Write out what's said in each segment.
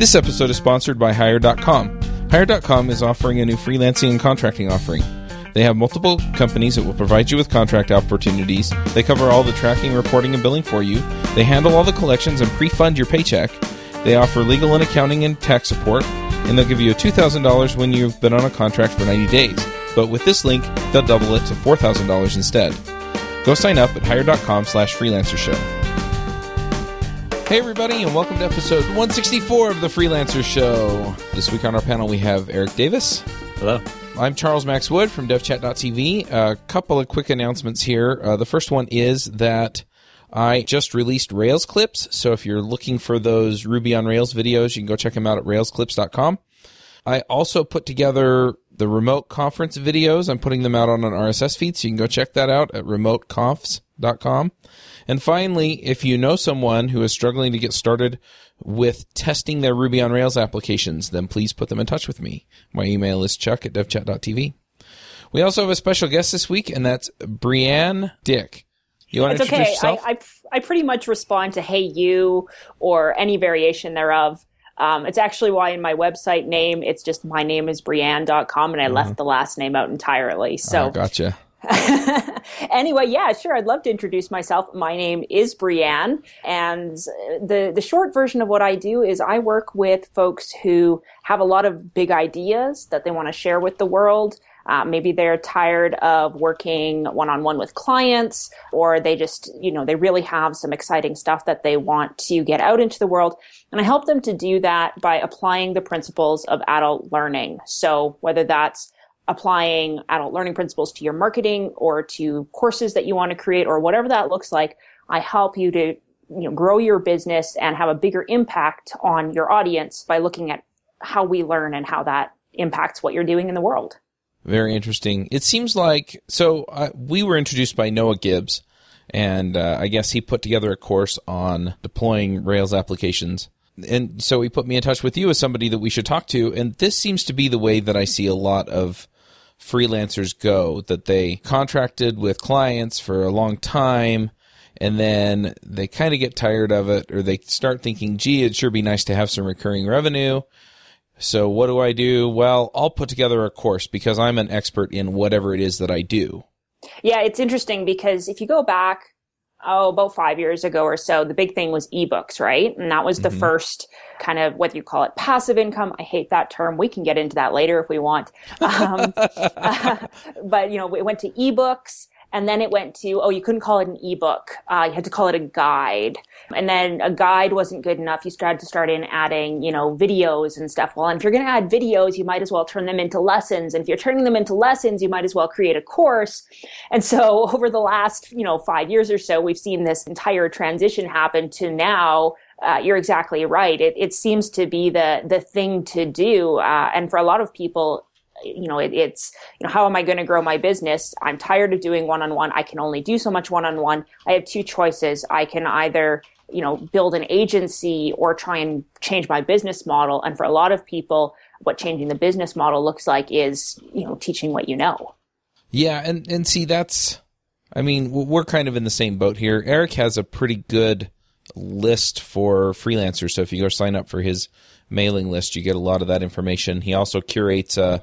This episode is sponsored by Hired.com. Hired.com is offering a new freelancing and contracting offering. They have multiple companies that will provide you with contract opportunities. They cover all the tracking, reporting, and billing for you. They handle all the collections and pre fund your paycheck. They offer legal and accounting and tax support, and they'll give you a $2,000 when you've been on a contract for 90 days. But with this link, they'll double it to $4,000 instead. Go sign up at hired.com slash freelancer show. Hey, everybody, and welcome to episode 164 of the Freelancer Show. This week on our panel, we have Eric Davis. Hello. I'm Charles Max Wood from DevChat.tv. A couple of quick announcements here. Uh, the first one is that I just released RailsClips. So if you're looking for those Ruby on Rails videos, you can go check them out at railsclips.com. I also put together the remote conference videos. I'm putting them out on an RSS feed, so you can go check that out at remoteconfs.com. And finally, if you know someone who is struggling to get started with testing their Ruby on Rails applications, then please put them in touch with me. My email is chuck at devchat.tv. We also have a special guest this week, and that's Breanne Dyck. You want it's to introduce okay. yourself? I, I, I pretty much respond to "Hey you" or any variation thereof. Um, it's actually why in my website name it's just my name is Breanne.com and I left the last name out entirely. So oh, gotcha. anyway, yeah, sure. I'd love to introduce myself. My name is Breanne, and the the short version of what I do is I work with folks who have a lot of big ideas that they want to share with the world. Uh, maybe they're tired of working one on one with clients, or they just, you know, they really have some exciting stuff that they want to get out into the world. And I help them to do that by applying the principles of adult learning. So whether that's applying adult learning principles to your marketing or to courses that you want to create or whatever that looks like, I help you to you know, grow your business and have a bigger impact on your audience by looking at how we learn and how that impacts what you're doing in the world. Very interesting. It seems like so. Uh, we were introduced by Noah Gibbs, and uh, I guess he put together a course on deploying Rails applications. And so he put me in touch with you as somebody that we should talk to. And this seems to be the way that I see a lot of freelancers go that they contracted with clients for a long time and then they kind of get tired of it or they start thinking, gee, it'd sure be nice to have some recurring revenue. So what do I do? Well, I'll put together a course because I'm an expert in whatever it is that I do. Yeah, it's interesting because if you go back, oh, about five years ago or so, the big thing was ebooks, right? And that was the Mhm. first kind of whether you call it passive income. I hate that term. We can get into that later if we want. Um, but you know, we went to ebooks. And then it went to, oh, you couldn't call it an ebook. Uh, you had to call it a guide. And then a guide wasn't good enough. You started to start in adding, you know, videos and stuff. Well, and if you're going to add videos, you might as well turn them into lessons. And if you're turning them into lessons, you might as well create a course. And so over the last, you know, five years or so, we've seen this entire transition happen to now uh, you're exactly right. It, it seems to be the the thing to do, uh, and for a lot of people, you know, it, it's you know, how am I going to grow my business? I'm tired of doing one on one. I can only do so much one on one. I have two choices. I can either you know build an agency or try and change my business model. And for a lot of people, what changing the business model looks like is you know teaching what you know. Yeah, and and see that's I mean, we're kind of in the same boat here. Eric has a pretty good list for freelancers, so if you go sign up for his mailing list, you get a lot of that information. He also curates a,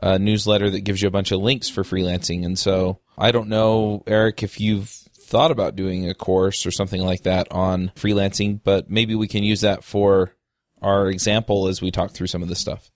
a newsletter that gives you a bunch of links for freelancing, and so I don't know, Eric, if you've thought about doing a course or something like that on freelancing, but maybe we can use that for our example as we talk through some of this stuff.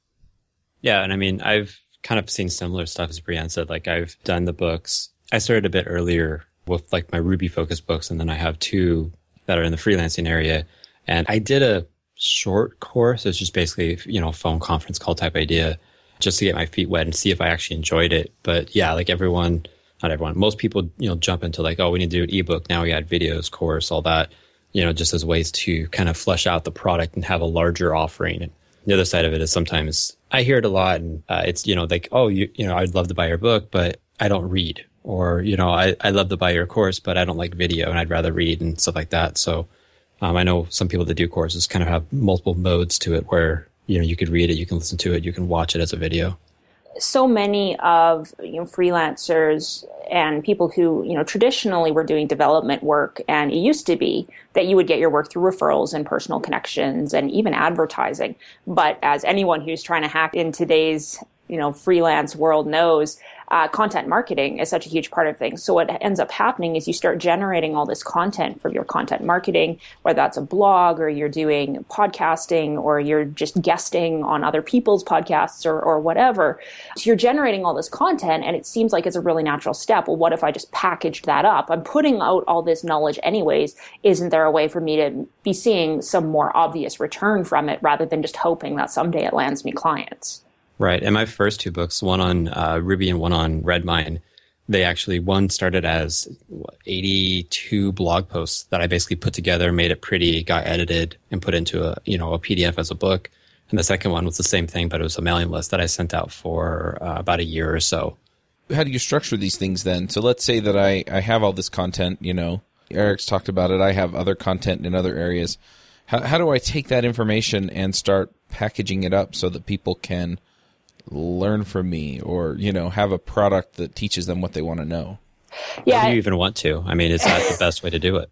Yeah, and I mean, I've kind of seen similar stuff as Breanne said. Like I've done the books. I started a bit earlier with like my Ruby focused books, and then I have two that are in the freelancing area. And I did a short course. It's just basically, you know, phone conference call type idea just to get my feet wet and see if I actually enjoyed it. But yeah, like everyone, not everyone, most people, you know, jump into like, oh, we need to do an ebook. Now we add videos, course, all that, you know, just as ways to kind of flesh out the product and have a larger offering. And the other side of it is sometimes I hear it a lot and uh, it's, you know, like, oh, you, you know, I'd love to buy your book, but I don't read. Or, you know, I, I love to buy your course, but I don't like video and I'd rather read and stuff like that. So, um, I know some people that do courses kind of have multiple modes to it where, you know, you could read it, you can listen to it, you can watch it as a video. so many of you know, freelancers and people who you know traditionally were doing development work and it used to be that you would get your work through referrals and personal connections and even advertising but as anyone who's trying to hack in today's you know freelance world knows uh, content marketing is such a huge part of things. So what ends up happening is you start generating all this content for your content marketing, whether that's a blog or you're doing podcasting or you're just guesting on other people's podcasts or, or whatever. So you're generating all this content and it seems like it's a really natural step. Well, what if I just packaged that up? I'm putting out all this knowledge anyways. Isn't there a way for me to be seeing some more obvious return from it rather than just hoping that someday it lands me clients? Right. And my first two books, one on uh, Ruby and one on Redmine, they actually, one started as 82 blog posts that I basically put together, made it pretty, got edited and put into a, you know, a PDF as a book. And the second one was the same thing, but it was a mailing list that I sent out for uh, about a year or so. How do you structure these things then? So let's say that I, I have all this content, you know, Eric's talked about it. I have other content in other areas. How, how do I take that information and start packaging it up so that people can learn from me or, you know, have a product that teaches them what they want to know? Yeah. do you even want to? I mean, is that the best way to do it?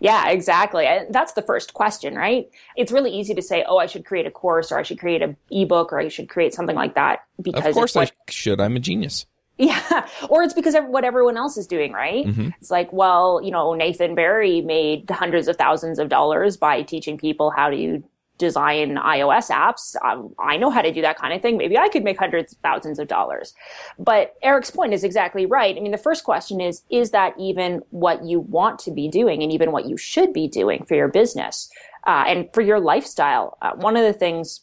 Yeah, exactly. That's the first question, right? It's really easy to say, "Oh, I should create a course, or I should create an ebook, or I should create something like that." Because of course, what, I should. I'm a genius. Yeah, or it's because of what everyone else is doing, right? Mm-hmm. It's like, well, you know, Nathan Barry made hundreds of thousands of dollars by teaching people how to design iOS apps. Um, I know how to do that kind of thing. Maybe I could make hundreds of thousands of dollars. But Eric's point is exactly right. I mean, the first question is, is that even what you want to be doing and even what you should be doing for your business uh, and for your lifestyle? Uh, one of the things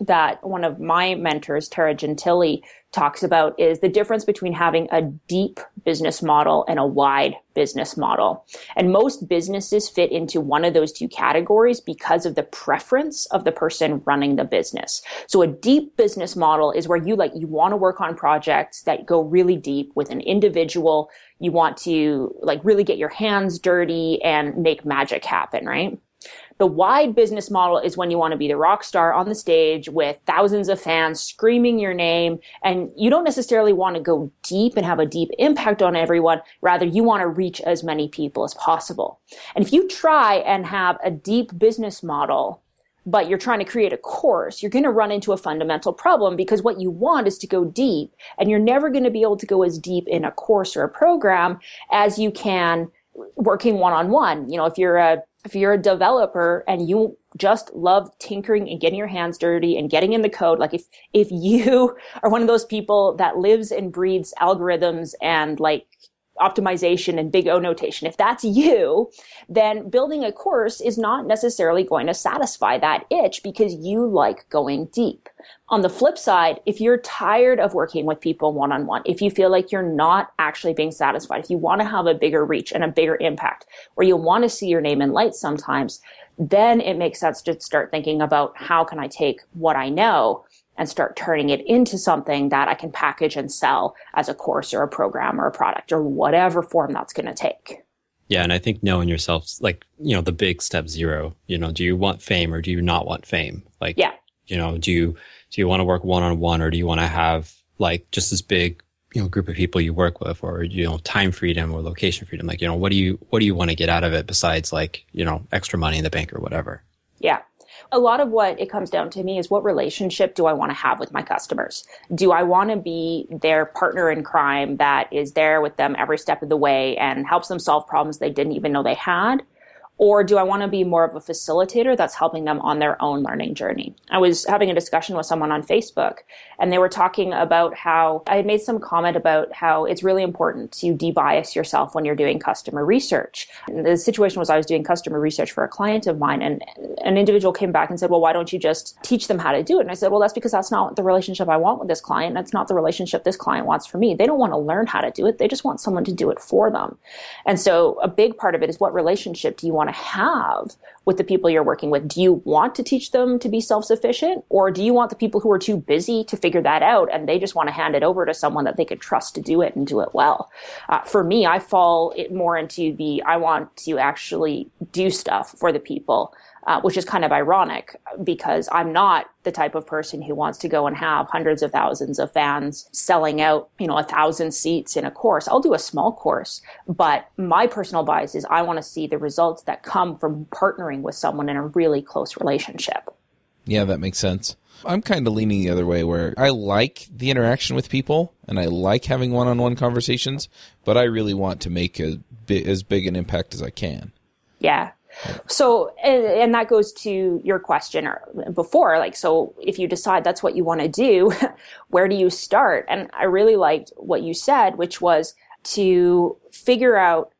that one of my mentors, Tara Gentile, talks about is the difference between having a deep business model and a wide business model. And most businesses fit into one of those two categories because of the preference of the person running the business. So a deep business model is where you like, you want to work on projects that go really deep with an individual. You want to like really get your hands dirty and make magic happen, right? The wide business model is when you want to be the rock star on the stage with thousands of fans screaming your name. And you don't necessarily want to go deep and have a deep impact on everyone. Rather, you want to reach as many people as possible. And if you try and have a deep business model, but you're trying to create a course, you're going to run into a fundamental problem because what you want is to go deep and you're never going to be able to go as deep in a course or a program as you can working one on one. You know, if you're a if you're a developer and you just love tinkering and getting your hands dirty and getting in the code, like if, if you are one of those people that lives and breathes algorithms and like optimization and big O notation, if that's you, then building a course is not necessarily going to satisfy that itch because you like going deep. On the flip side, if you're tired of working with people one on one, if you feel like you're not actually being satisfied, if you want to have a bigger reach and a bigger impact, or you want to see your name in lights sometimes, then it makes sense to start thinking about how can I take what I know and start turning it into something that I can package and sell as a course or a program or a product or whatever form that's going to take. Yeah, and I think knowing yourself, like you know, the big step zero. You know, do you want fame or do you not want fame? Like, yeah, you know, do you do you want to work one on one or do you want to have like just this big you know group of people you work with or you know time freedom or location freedom like you know what do you what do you want to get out of it besides like you know extra money in the bank or whatever yeah a lot of what it comes down to me is what relationship do I want to have with my customers? Do I want to be their partner in crime that is there with them every step of the way and helps them solve problems they didn't even know they had? Or do I want to be more of a facilitator that's helping them on their own learning journey? I was having a discussion with someone on Facebook and they were talking about how I had made some comment about how it's really important to debias yourself when you're doing customer research. And the situation was I was doing customer research for a client of mine and an individual came back and said, well, why don't you just teach them how to do it? And I said, well, that's because that's not the relationship I want with this client. That's not the relationship this client wants for me. They don't want to learn how to do it. They just want someone to do it for them. And so a big part of it is what relationship do you want to have with the people you're working with? Do you want to teach them to be self-sufficient or do you want the people who are too busy to figure that out and they just want to hand it over to someone that they could trust to do it and do it well? Uh, for me, I fall more into the, I want to actually do stuff for the people uh, which is kind of ironic because I'm not the type of person who wants to go and have hundreds of thousands of fans selling out, you know, a thousand seats in a course. I'll do a small course, but my personal bias is I want to see the results that come from partnering with someone in a really close relationship. Yeah, that makes sense. I'm kind of leaning the other way where I like the interaction with people and I like having one on one conversations, but I really want to make a, as big an impact as I can. Yeah. So, and, and, that goes to your question or before, like, so if you decide that's what you want to do, where do you start? And I really liked what you said, which was to figure out,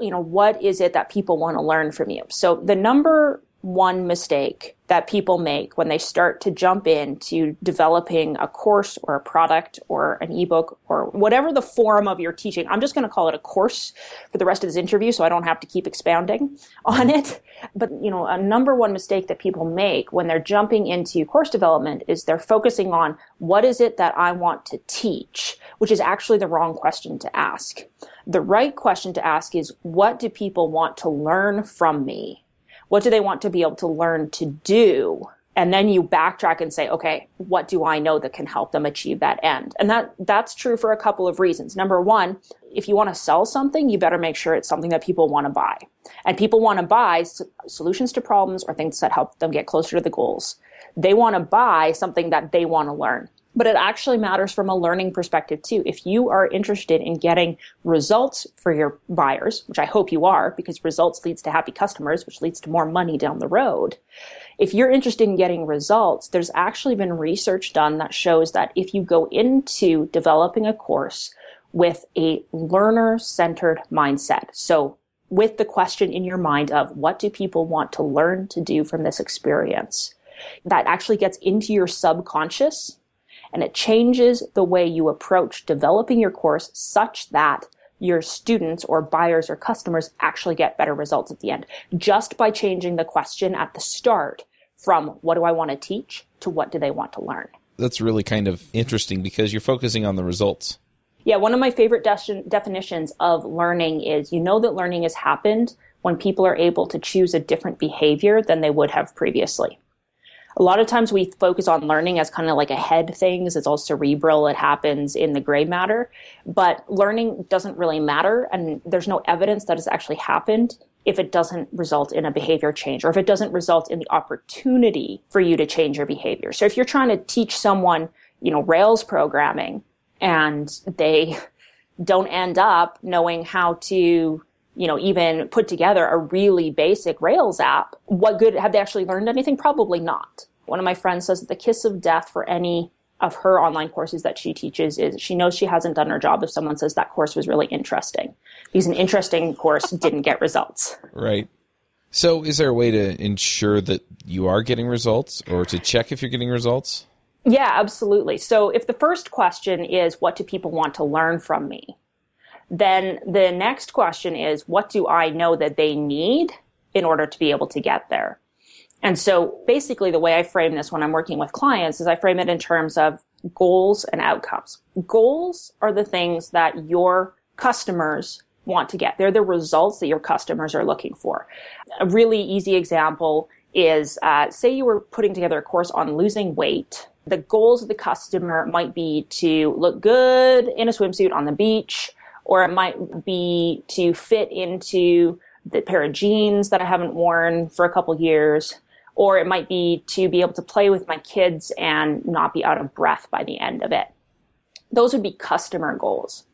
you know, what is it that people want to learn from you? So the number one mistake that people make when they start to jump into developing a course or a product or an ebook or whatever the form of your teaching. I'm just going to call it a course for the rest of this interview so I don't have to keep expounding on mm-hmm. it. But, you know, a number one mistake that people make when they're jumping into course development is they're focusing on what is it that I want to teach, which is actually the wrong question to ask. The right question to ask is what do people want to learn from me? What do they want to be able to learn to do? And then you backtrack and say, okay, what do I know that can help them achieve that end? And that, that's true for a couple of reasons. Number one, if you want to sell something, you better make sure it's something that people want to buy. And people want to buy solutions to problems or things that help them get closer to the goals. They want to buy something that they want to learn but it actually matters from a learning perspective too. If you are interested in getting results for your buyers, which I hope you are, because results leads to happy customers, which leads to more money down the road. If you're interested in getting results, there's actually been research done that shows that if you go into developing a course with a learner centered mindset, so with the question in your mind of what do people want to learn to do from this experience, that actually gets into your subconscious and it changes the way you approach developing your course such that your students or buyers or customers actually get better results at the end just by changing the question at the start from what do I want to teach to what do they want to learn. That's really kind of interesting because you're focusing on the results. Yeah, one of my favorite de- definitions of learning is you know that learning has happened when people are able to choose a different behavior than they would have previously a lot of times we focus on learning as kind of like a head things. It's all cerebral. It happens in the gray matter, but learning doesn't really matter. And there's no evidence that it's actually happened if it doesn't result in a behavior change or if it doesn't result in the opportunity for you to change your behavior. So if you're trying to teach someone, you know, Rails programming and they don't end up knowing how to you know, even put together a really basic Rails app, what good have they actually learned anything? Probably not. One of my friends says that the kiss of death for any of her online courses that she teaches is she knows she hasn't done her job if someone says that course was really interesting because an interesting course didn't get results. Right. So, is there a way to ensure that you are getting results or to check if you're getting results? Yeah, absolutely. So, if the first question is, What do people want to learn from me? Then the next question is what do I know that they need in order to be able to get there? And so basically the way I frame this when I'm working with clients is I frame it in terms of goals and outcomes. Goals are the things that your customers want to get. They're the results that your customers are looking for. A really easy example is, uh, say you were putting together a course on losing weight. The goals of the customer might be to look good in a swimsuit on the beach, or it might be to fit into the pair of jeans that I haven't worn for a couple years, or it might be to be able to play with my kids and not be out of breath by the end of it. Those would be customer goals.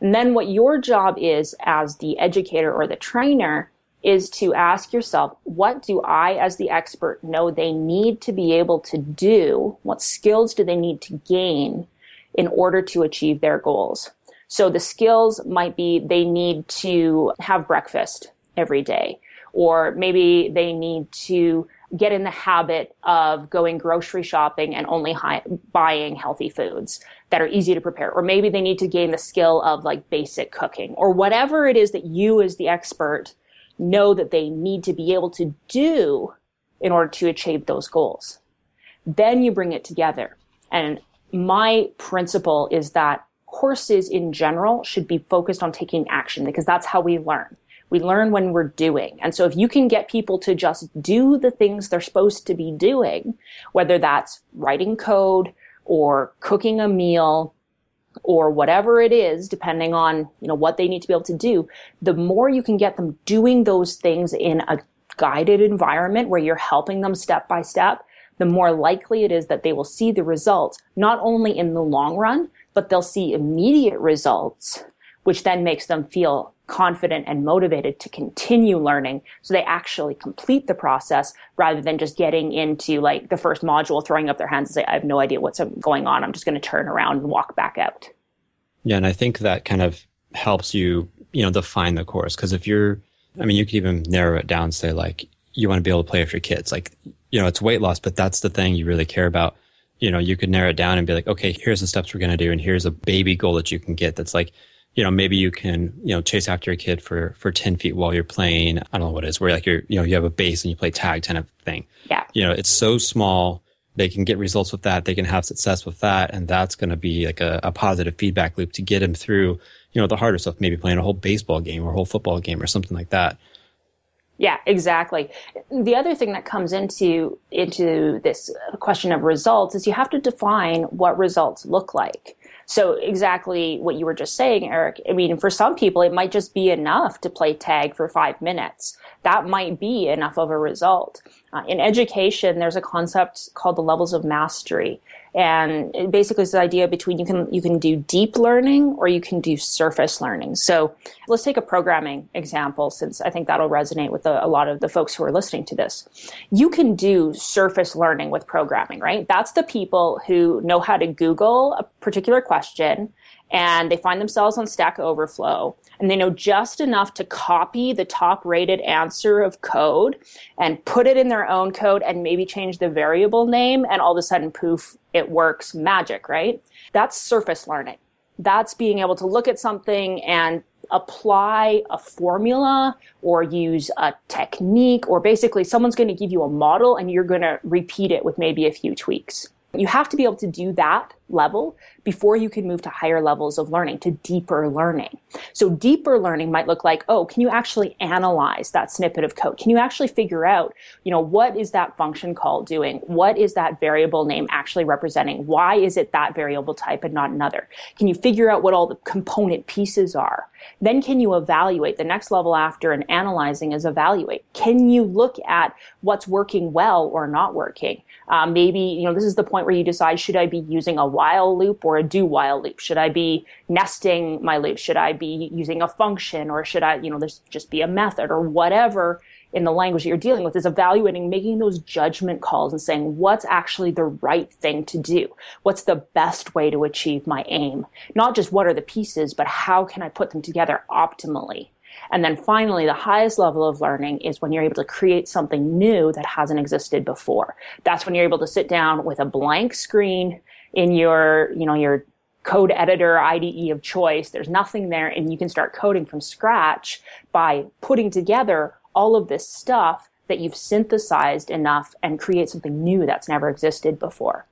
And then what your job is as the educator or the trainer is to ask yourself, what do I as the expert know they need to be able to do? What skills do they need to gain in order to achieve their goals? So the skills might be they need to have breakfast every day, or maybe they need to get in the habit of going grocery shopping and only buying healthy foods that are easy to prepare. Or maybe they need to gain the skill of like basic cooking or whatever it is that you as the expert know that they need to be able to do in order to achieve those goals. Then you bring it together. And my principle is that courses in general should be focused on taking action because that's how we learn. We learn when we're doing. And so if you can get people to just do the things they're supposed to be doing, whether that's writing code or cooking a meal or whatever it is, depending on, you know, what they need to be able to do, the more you can get them doing those things in a guided environment where you're helping them step by step, the more likely it is that they will see the results, not only in the long run, but they'll see immediate results, which then makes them feel confident and motivated to continue learning. So they actually complete the process rather than just getting into like the first module, throwing up their hands and say, I have no idea what's going on. I'm just going to turn around and walk back out. Yeah. And I think that kind of helps you, you know, define the course. Cause if you're, I mean, you could even narrow it down, say like, you want to be able to play with your kids. Like, you know, it's weight loss, but that's the thing you really care about. You know, you could narrow it down and be like, okay, here's the steps we're going to do. And here's a baby goal that you can get. That's like, you know, maybe you can, you know, chase after a kid for, for 10 feet while you're playing. I don't know what it is where like you're, you know, you have a base and you play tag kind of thing. Yeah. You know, it's so small. They can get results with that. They can have success with that. And that's going to be like a, a positive feedback loop to get them through, you know, the harder stuff, maybe playing a whole baseball game or a whole football game or something like that. Yeah, exactly. The other thing that comes into into this question of results is you have to define what results look like. So exactly what you were just saying, Eric. I mean, for some people, it might just be enough to play tag for five minutes. That might be enough of a result. Uh, in education, there's a concept called the levels of mastery. And basically it's the idea between you can, you can do deep learning or you can do surface learning. So let's take a programming example since I think that'll resonate with a, a lot of the folks who are listening to this. You can do surface learning with programming, right? That's the people who know how to Google a particular question and they find themselves on Stack Overflow and they know just enough to copy the top rated answer of code and put it in their own code and maybe change the variable name and all of a sudden poof, it works magic, right? That's surface learning. That's being able to look at something and apply a formula or use a technique or basically someone's going to give you a model and you're going to repeat it with maybe a few tweaks. You have to be able to do that level before you can move to higher levels of learning, to deeper learning. So deeper learning might look like, oh, can you actually analyze that snippet of code? Can you actually figure out, you know, what is that function call doing? What is that variable name actually representing? Why is it that variable type and not another? Can you figure out what all the component pieces are? Then can you evaluate? The next level after and analyzing is evaluate. Can you look at what's working well or not working? Um, maybe, you know, this is the point where you decide, should I be using a while loop or a do while loop? Should I be nesting my loop? Should I be using a function or should I, you know, there's just be a method or whatever in the language that you're dealing with is evaluating, making those judgment calls and saying what's actually the right thing to do? What's the best way to achieve my aim? Not just what are the pieces, but how can I put them together optimally? And then finally, the highest level of learning is when you're able to create something new that hasn't existed before. That's when you're able to sit down with a blank screen in your, you know, your code editor IDE of choice. There's nothing there and you can start coding from scratch by putting together all of this stuff that you've synthesized enough and create something new that's never existed before.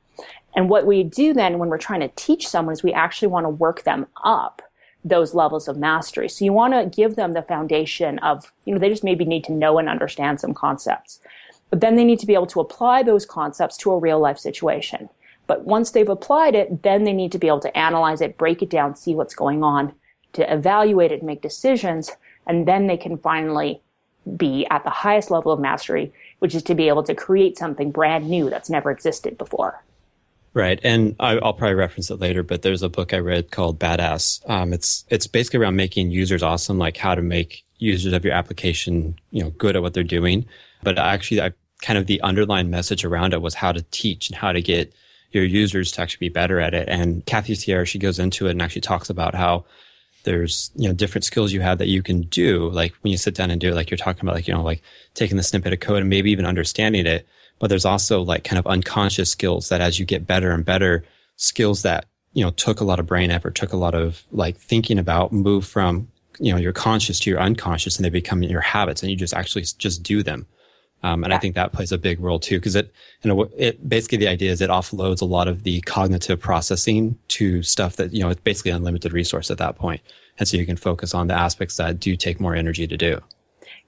And what we do then when we're trying to teach someone is we actually want to work them up those levels of mastery. So you want to give them the foundation of, you know, they just maybe need to know and understand some concepts. But then they need to be able to apply those concepts to a real life situation. But once they've applied it, then they need to be able to analyze it, break it down, see what's going on, to evaluate it, make decisions, and then they can finally be at the highest level of mastery, which is to be able to create something brand new that's never existed before. Right, and I, will probably reference it later, but there's a book I read called Badass. Um, it's it's basically around making users awesome, like how to make users of your application, you know, good at what they're doing. But actually, I kind of the underlying message around it was how to teach and how to get your users to actually be better at it. And Kathy Sierra, she goes into it and actually talks about how there's you know different skills you have that you can do, like when you sit down and do it, like you're talking about, like you know, like taking the snippet of code and maybe even understanding it. But there's also like kind of unconscious skills that as you get better and better skills that you know took a lot of brain effort took a lot of like thinking about move from you know your conscious to your unconscious and they become your habits and you just actually just do them Um, and yeah. I think that plays a big role too, because it, you know, it basically the idea is it offloads a lot of the cognitive processing to stuff that, you know, it's basically unlimited resource at that point. And so you can focus on the aspects that do take more energy to do.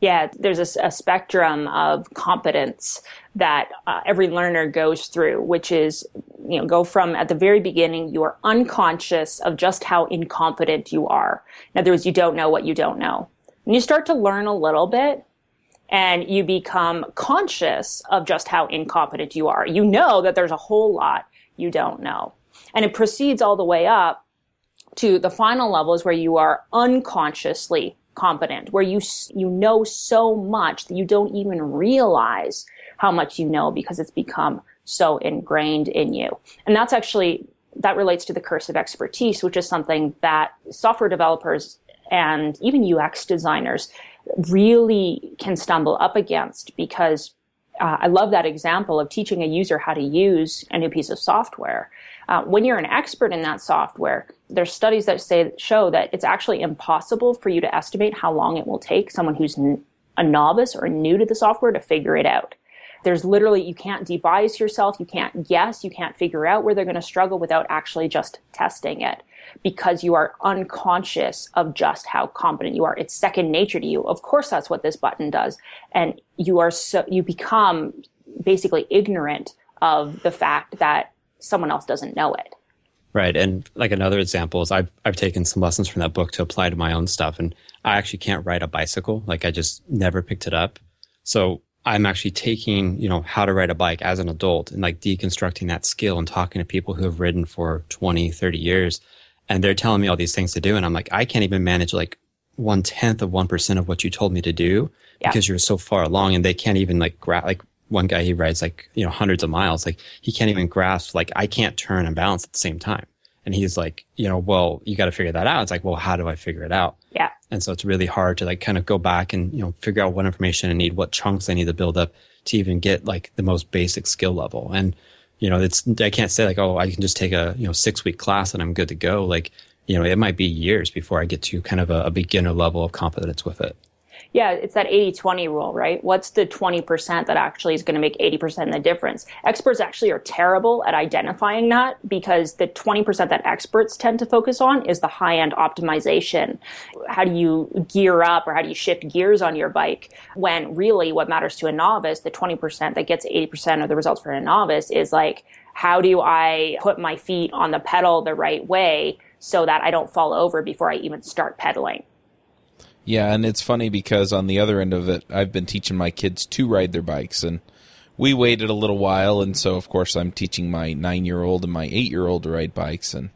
Yeah, there's a, a spectrum of competence that uh, every learner goes through, which is, you know, go from at the very beginning, you are unconscious of just how incompetent you are. In other words, you don't know what you don't know. And you start to learn a little bit, and you become conscious of just how incompetent you are. You know that there's a whole lot you don't know. And it proceeds all the way up to the final levels where you are unconsciously competent, where you, you know so much that you don't even realize how much you know because it's become so ingrained in you. And that's actually, that relates to the curse of expertise, which is something that software developers and even UX designers really can stumble up against because uh, I love that example of teaching a user how to use a new piece of software. Uh, when you're an expert in that software, there's studies that say show that it's actually impossible for you to estimate how long it will take someone who's n- a novice or new to the software to figure it out. There's literally you can't devise yourself, you can't guess, you can't figure out where they're going to struggle without actually just testing it because you are unconscious of just how competent you are. It's second nature to you. Of course, that's what this button does. And you are so, you become basically ignorant of the fact that someone else doesn't know it. Right. And like another example is I've, I've taken some lessons from that book to apply to my own stuff. And I actually can't ride a bicycle. Like I just never picked it up. So I'm actually taking, you know, how to ride a bike as an adult and like deconstructing that skill and talking to people who have ridden for 20, 30 years and they're telling me all these things to do. And I'm like, I can't even manage like one tenth of 1% of what you told me to do yeah. because you're so far along and they can't even like grab, like one guy, he rides like, you know, hundreds of miles. Like he can't even grasp, like I can't turn and balance at the same time. And he's like, you know, well, you got to figure that out. It's like, well, how do I figure it out? Yeah. And so it's really hard to like kind of go back and, you know, figure out what information I need, what chunks I need to build up to even get like the most basic skill level. And you know, it's, I can't say like, oh, I can just take a, you know, six week class and I'm good to go. Like, you know, it might be years before I get to kind of a, a beginner level of competence with it. Yeah, it's that 80-20 rule, right? What's the 20% that actually is going to make 80% of the difference? Experts actually are terrible at identifying that because the 20% that experts tend to focus on is the high-end optimization. How do you gear up or how do you shift gears on your bike when really what matters to a novice, the 20% that gets 80% of the results for a novice is like, how do I put my feet on the pedal the right way so that I don't fall over before I even start pedaling? Yeah, and it's funny because on the other end of it, I've been teaching my kids to ride their bikes, and we waited a little while, and so of course I'm teaching my nine year old and my eight year old to ride bikes, and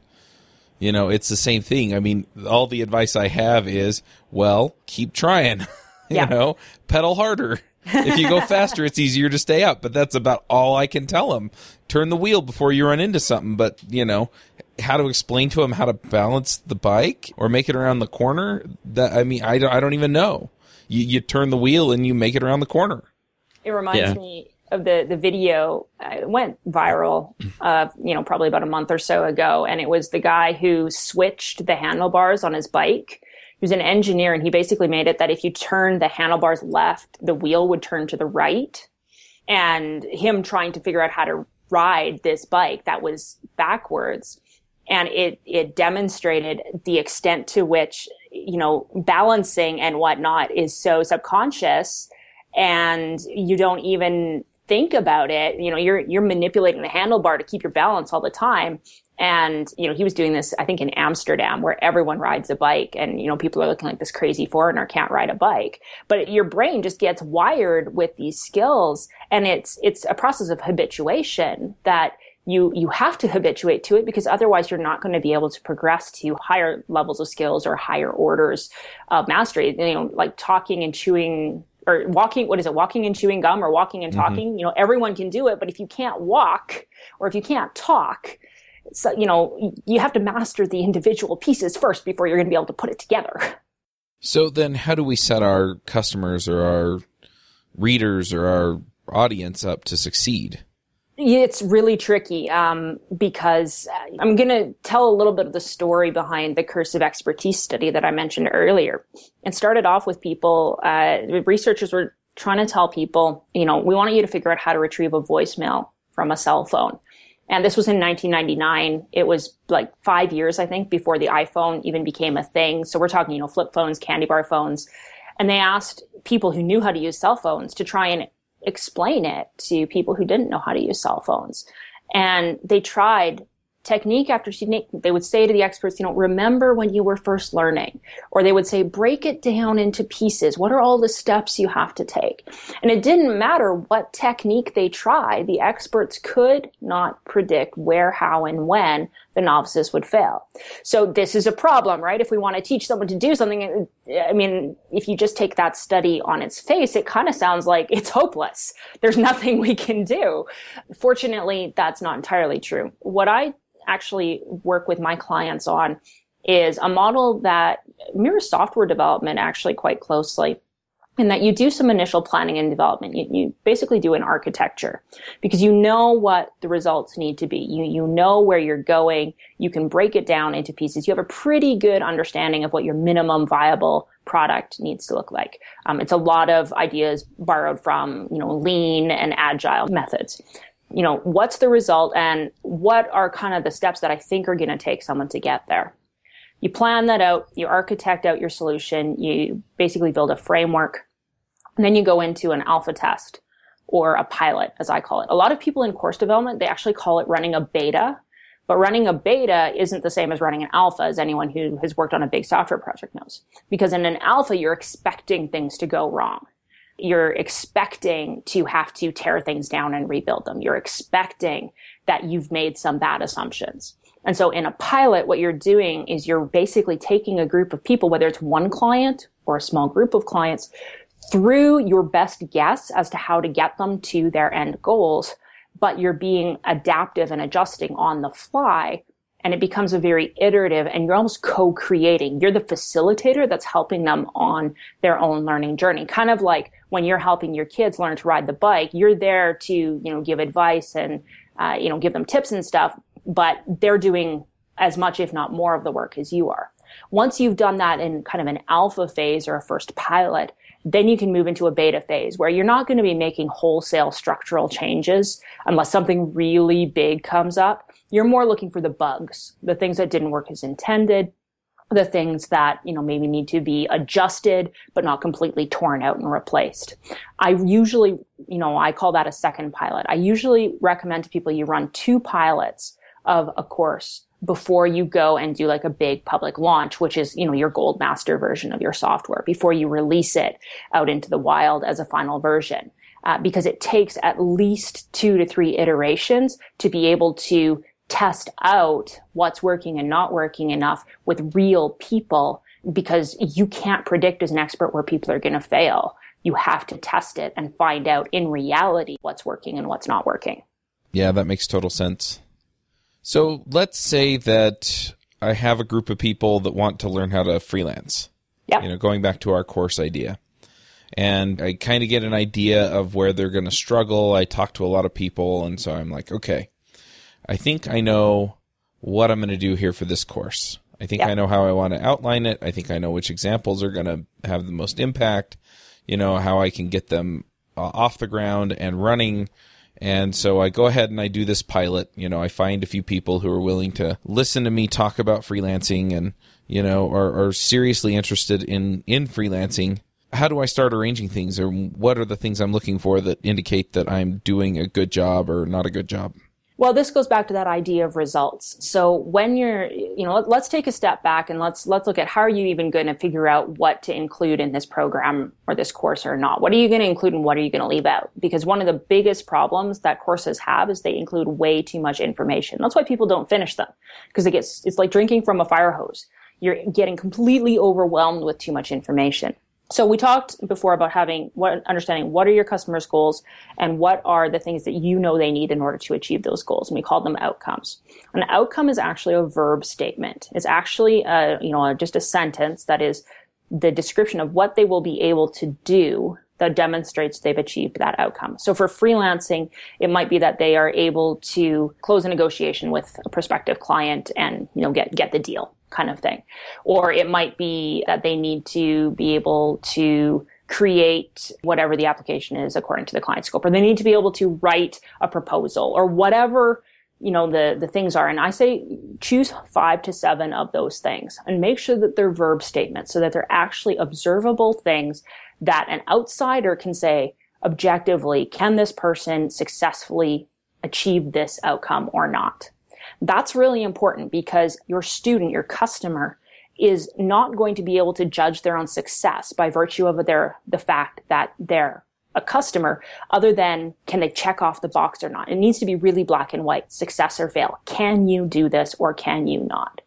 you know it's the same thing. I mean, all the advice I have is, well, keep trying, you yeah. know, pedal harder. if you go faster, it's easier to stay up, but that's about all I can tell them. Turn the wheel before you run into something, but you know, how to explain to him how to balance the bike or make it around the corner. That I mean, I don't, I don't even know. You, you turn the wheel and you make it around the corner. It reminds yeah. me of the the video. Uh, it went viral, uh, you know, probably about a month or so ago, and it was the guy who switched the handlebars on his bike. He was an engineer, and he basically made it that if you turn the handlebars left, the wheel would turn to the right. And him trying to figure out how to ride this bike that was backwards and it it demonstrated the extent to which you know balancing and whatnot is so subconscious and you don't even think about it. You know you're you're manipulating the handlebar to keep your balance all the time. And you know he was doing this i think in amsterdam where everyone rides a bike and you know people are looking like this crazy foreigner can't ride a bike. But your brain just gets wired with these skills and it's it's a process of habituation that you you have to habituate to it because otherwise you're not going to be able to progress to higher levels of skills or higher orders of mastery you know like talking and chewing or walking what is it walking and chewing gum or walking and mm-hmm. talking mm-hmm. you know everyone can do it but if you can't walk or if you can't talk so you know you have to master the individual pieces first before you're going to be able to put it together so then how do we set our customers or our readers or our audience up to succeed it's really tricky um, because I'm going to tell a little bit of the story behind the curse of expertise study that I mentioned earlier. It started off with people, uh, researchers were trying to tell people, you know, we want you to figure out how to retrieve a voicemail from a cell phone. And this was in 1999. It was like five years, I think, before the iPhone even became a thing. So we're talking, you know, flip phones, candy bar phones. And they asked people who knew how to use cell phones to try and explain it to people who didn't know how to use cell phones. And they tried technique after technique, they would say to the experts, you know, remember when you were first learning, or they would say, break it down into pieces. What are all the steps you have to take? And it didn't matter what technique they tried. The experts could not predict where, how, and when the novices would fail. So this is a problem, right? If we want to teach someone to do something, I mean, if you just take that study on its face, it kind of sounds like it's hopeless. There's nothing we can do. Fortunately, that's not entirely true. What I actually work with my clients on is a model that mirrors software development actually quite closely in that you do some initial planning and development. You, you, basically do an architecture because you know what the results need to be. You, you know where you're going. You can break it down into pieces. You have a pretty good understanding of what your minimum viable product needs to look like. Um, it's a lot of ideas borrowed from, you know, lean and agile methods you know, what's the result and what are kind of the steps that I think are going to take someone to get there. You plan that out, you architect out your solution, you basically build a framework, and then you go into an alpha test or a pilot, as I call it. A lot of people in course development, they actually call it running a beta, but running a beta isn't the same as running an alpha, as anyone who has worked on a big software project knows. Because in an alpha, you're expecting things to go wrong you're expecting to have to tear things down and rebuild them. You're expecting that you've made some bad assumptions. And so in a pilot, what you're doing is you're basically taking a group of people, whether it's one client or a small group of clients, through your best guess as to how to get them to their end goals, but you're being adaptive and adjusting on the fly and it becomes a very iterative and you're almost co-creating. You're the facilitator that's helping them on their own learning journey. Kind of like when you're helping your kids learn to ride the bike, you're there to, you know, give advice and, uh, you know, give them tips and stuff, but they're doing as much, if not more of the work as you are. Once you've done that in kind of an alpha phase or a first pilot, then you can move into a beta phase where you're not going to be making wholesale structural changes unless something really big comes up you're more looking for the bugs, the things that didn't work as intended, the things that, you know, maybe need to be adjusted, but not completely torn out and replaced. I usually, you know, I call that a second pilot. I usually recommend to people you run two pilots of a course before you go and do like a big public launch, which is, you know, your gold master version of your software before you release it out into the wild as a final version. Uh, because it takes at least two to three iterations to be able to test out what's working and not working enough with real people because you can't predict as an expert where people are going to fail. You have to test it and find out in reality what's working and what's not working. Yeah, that makes total sense. So let's say that I have a group of people that want to learn how to freelance. Yeah. You know, going back to our course idea. And I kind of get an idea of where they're going to struggle. I talk to a lot of people, and so I'm like, okay, I think I know what I'm going to do here for this course. I think yeah. I know how I want to outline it. I think I know which examples are going to have the most impact. You know, how I can get them uh, off the ground and running. And so I go ahead and I do this pilot. You know, I find a few people who are willing to listen to me talk about freelancing and, you know, are, are seriously interested in, in freelancing. How do I start arranging things or what are the things I'm looking for that indicate that I'm doing a good job or not a good job? Well, this goes back to that idea of results. So when you're, you know, let's take a step back and let's let's look at how are you even going to figure out what to include in this program or this course or not. What are you going to include and what are you going to leave out? Because one of the biggest problems that courses have is they include way too much information. That's why people don't finish them because it gets it's like drinking from a fire hose. You're getting completely overwhelmed with too much information. So we talked before about having what understanding what are your customers' goals and what are the things that you know they need in order to achieve those goals, and we call them outcomes. An outcome is actually a verb statement. It's actually a you know just a sentence that is the description of what they will be able to do that demonstrates they've achieved that outcome. So for freelancing, it might be that they are able to close a negotiation with a prospective client and you know get get the deal kind of thing. Or it might be that they need to be able to create whatever the application is according to the client scope, or they need to be able to write a proposal or whatever you know the the things are and i say choose five to seven of those things and make sure that they're verb statements so that they're actually observable things that an outsider can say objectively can this person successfully achieve this outcome or not that's really important because your student your customer is not going to be able to judge their own success by virtue of their the fact that they're a customer other than can they check off the box or not. It needs to be really black and white, success or fail. Can you do this or can you not?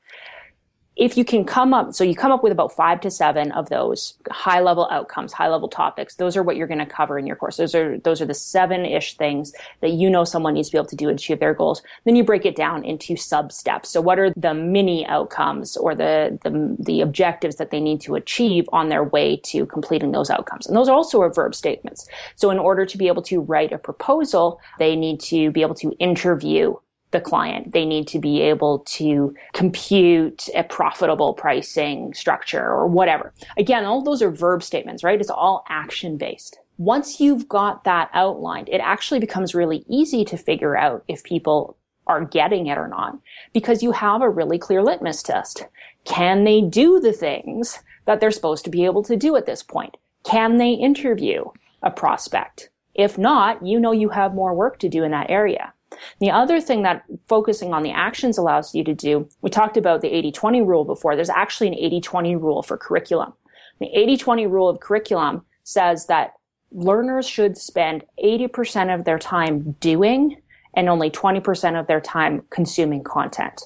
If you can come up, so you come up with about five to seven of those high level outcomes, high level topics. Those are what you're going to cover in your course. Those are, those are the seven ish things that you know someone needs to be able to do to achieve their goals. Then you break it down into sub steps. So what are the mini outcomes or the, the, the objectives that they need to achieve on their way to completing those outcomes? And those are also are verb statements. So in order to be able to write a proposal, they need to be able to interview the client. They need to be able to compute a profitable pricing structure or whatever. Again, all those are verb statements, right? It's all action based. Once you've got that outlined, it actually becomes really easy to figure out if people are getting it or not because you have a really clear litmus test. Can they do the things that they're supposed to be able to do at this point? Can they interview a prospect? If not, you know you have more work to do in that area. The other thing that focusing on the actions allows you to do, we talked about the 80-20 rule before. There's actually an 80-20 rule for curriculum. The 80-20 rule of curriculum says that learners should spend 80% of their time doing and only 20% of their time consuming content.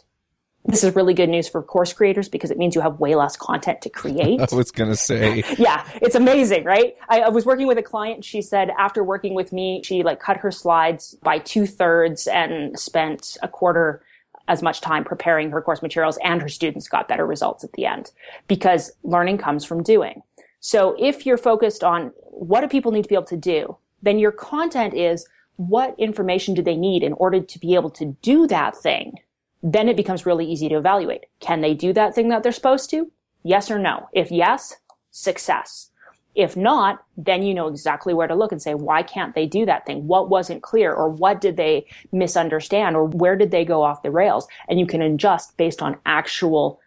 This is really good news for course creators because it means you have way less content to create. I was going to say. yeah, it's amazing, right? I, I, was working with a client. She said after working with me, she like cut her slides by two thirds and spent a quarter as much time preparing her course materials and her students got better results at the end because learning comes from doing. So if you're focused on what do people need to be able to do, then your content is what information do they need in order to be able to do that thing then it becomes really easy to evaluate. Can they do that thing that they're supposed to? Yes or no? If yes, success. If not, then you know exactly where to look and say, why can't they do that thing? What wasn't clear or what did they misunderstand or where did they go off the rails? And you can adjust based on actual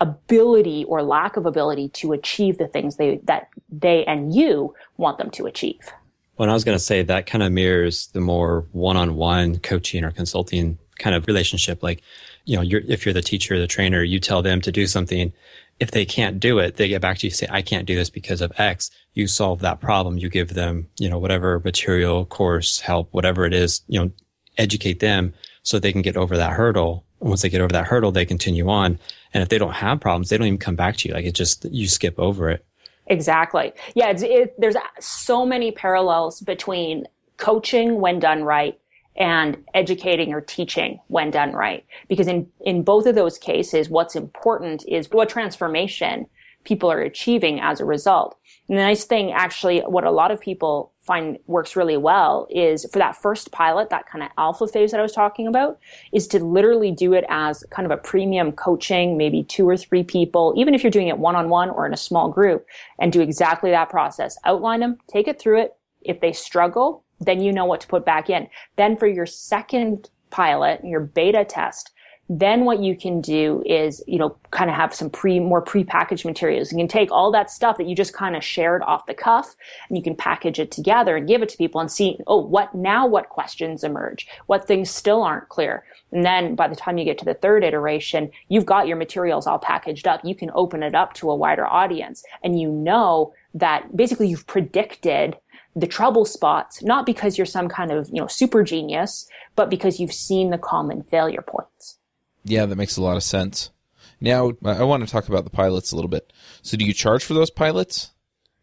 ability or lack of ability to achieve the things they, that they and you want them to achieve. Well, I was going to say that kind of mirrors the more one-on-one coaching or consulting kind of relationship. Like, you know, you're, if you're the teacher, the trainer, you tell them to do something. If they can't do it, they get back to you, say, I can't do this because of X. You solve that problem. You give them, you know, whatever material, course, help, whatever it is, you know, educate them so they can get over that hurdle. And once they get over that hurdle, they continue on. And if they don't have problems, they don't even come back to you. Like it just, you skip over it. Exactly. Yeah. It, there's so many parallels between coaching when done right and educating or teaching when done right. Because in, in both of those cases, what's important is what transformation people are achieving as a result. And the nice thing, actually, what a lot of people find works really well is for that first pilot, that kind of alpha phase that I was talking about, is to literally do it as kind of a premium coaching, maybe two or three people, even if you're doing it one on one or in a small group, and do exactly that process. Outline them, take it through it. If they struggle, then you know what to put back in. Then for your second pilot, your beta test, then what you can do is, you know, kind of have some pre, more pre-packaged materials. You can take all that stuff that you just kind of shared off the cuff and you can package it together and give it to people and see, oh, what now, what questions emerge? What things still aren't clear? And then by the time you get to the third iteration, you've got your materials all packaged up. You can open it up to a wider audience and you know that basically you've predicted the trouble spots, not because you're some kind of, you know, super genius, but because you've seen the common failure points. Yeah, that makes a lot of sense. Now, I want to talk about the pilots a little bit. So, do you charge for those pilots?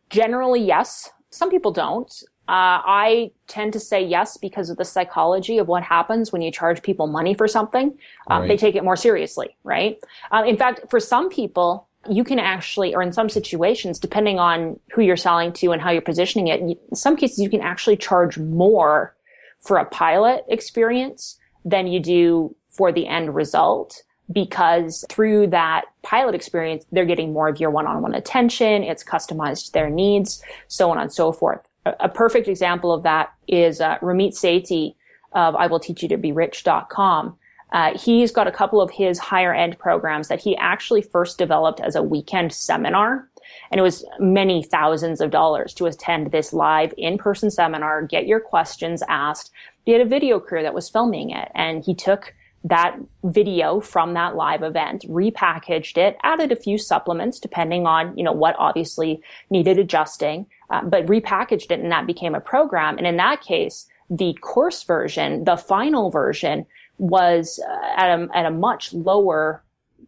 Generally, yes. Some people don't. Uh, I tend to say yes because of the psychology of what happens when you charge people money for something. Um, right. They take it more seriously, right? Um, in fact, for some people, you can actually, or in some situations, depending on who you're selling to and how you're positioning it, in some cases you can actually charge more for a pilot experience than you do for the end result because through that pilot experience, they're getting more of your one-on-one attention. It's customized to their needs, so on and so forth. A, perfect example of that is uh, Ramit Sethi of I will teach you to be rich.com. Uh, he's got a couple of his higher end programs that he actually first developed as a weekend seminar. And it was many thousands of dollars to attend this live in-person seminar, get your questions asked. He had a video crew that was filming it and he took that video from that live event, repackaged it, added a few supplements depending on, you know, what obviously needed adjusting, uh, but repackaged it and that became a program. And in that case, the course version, the final version was uh, at a, at a much lower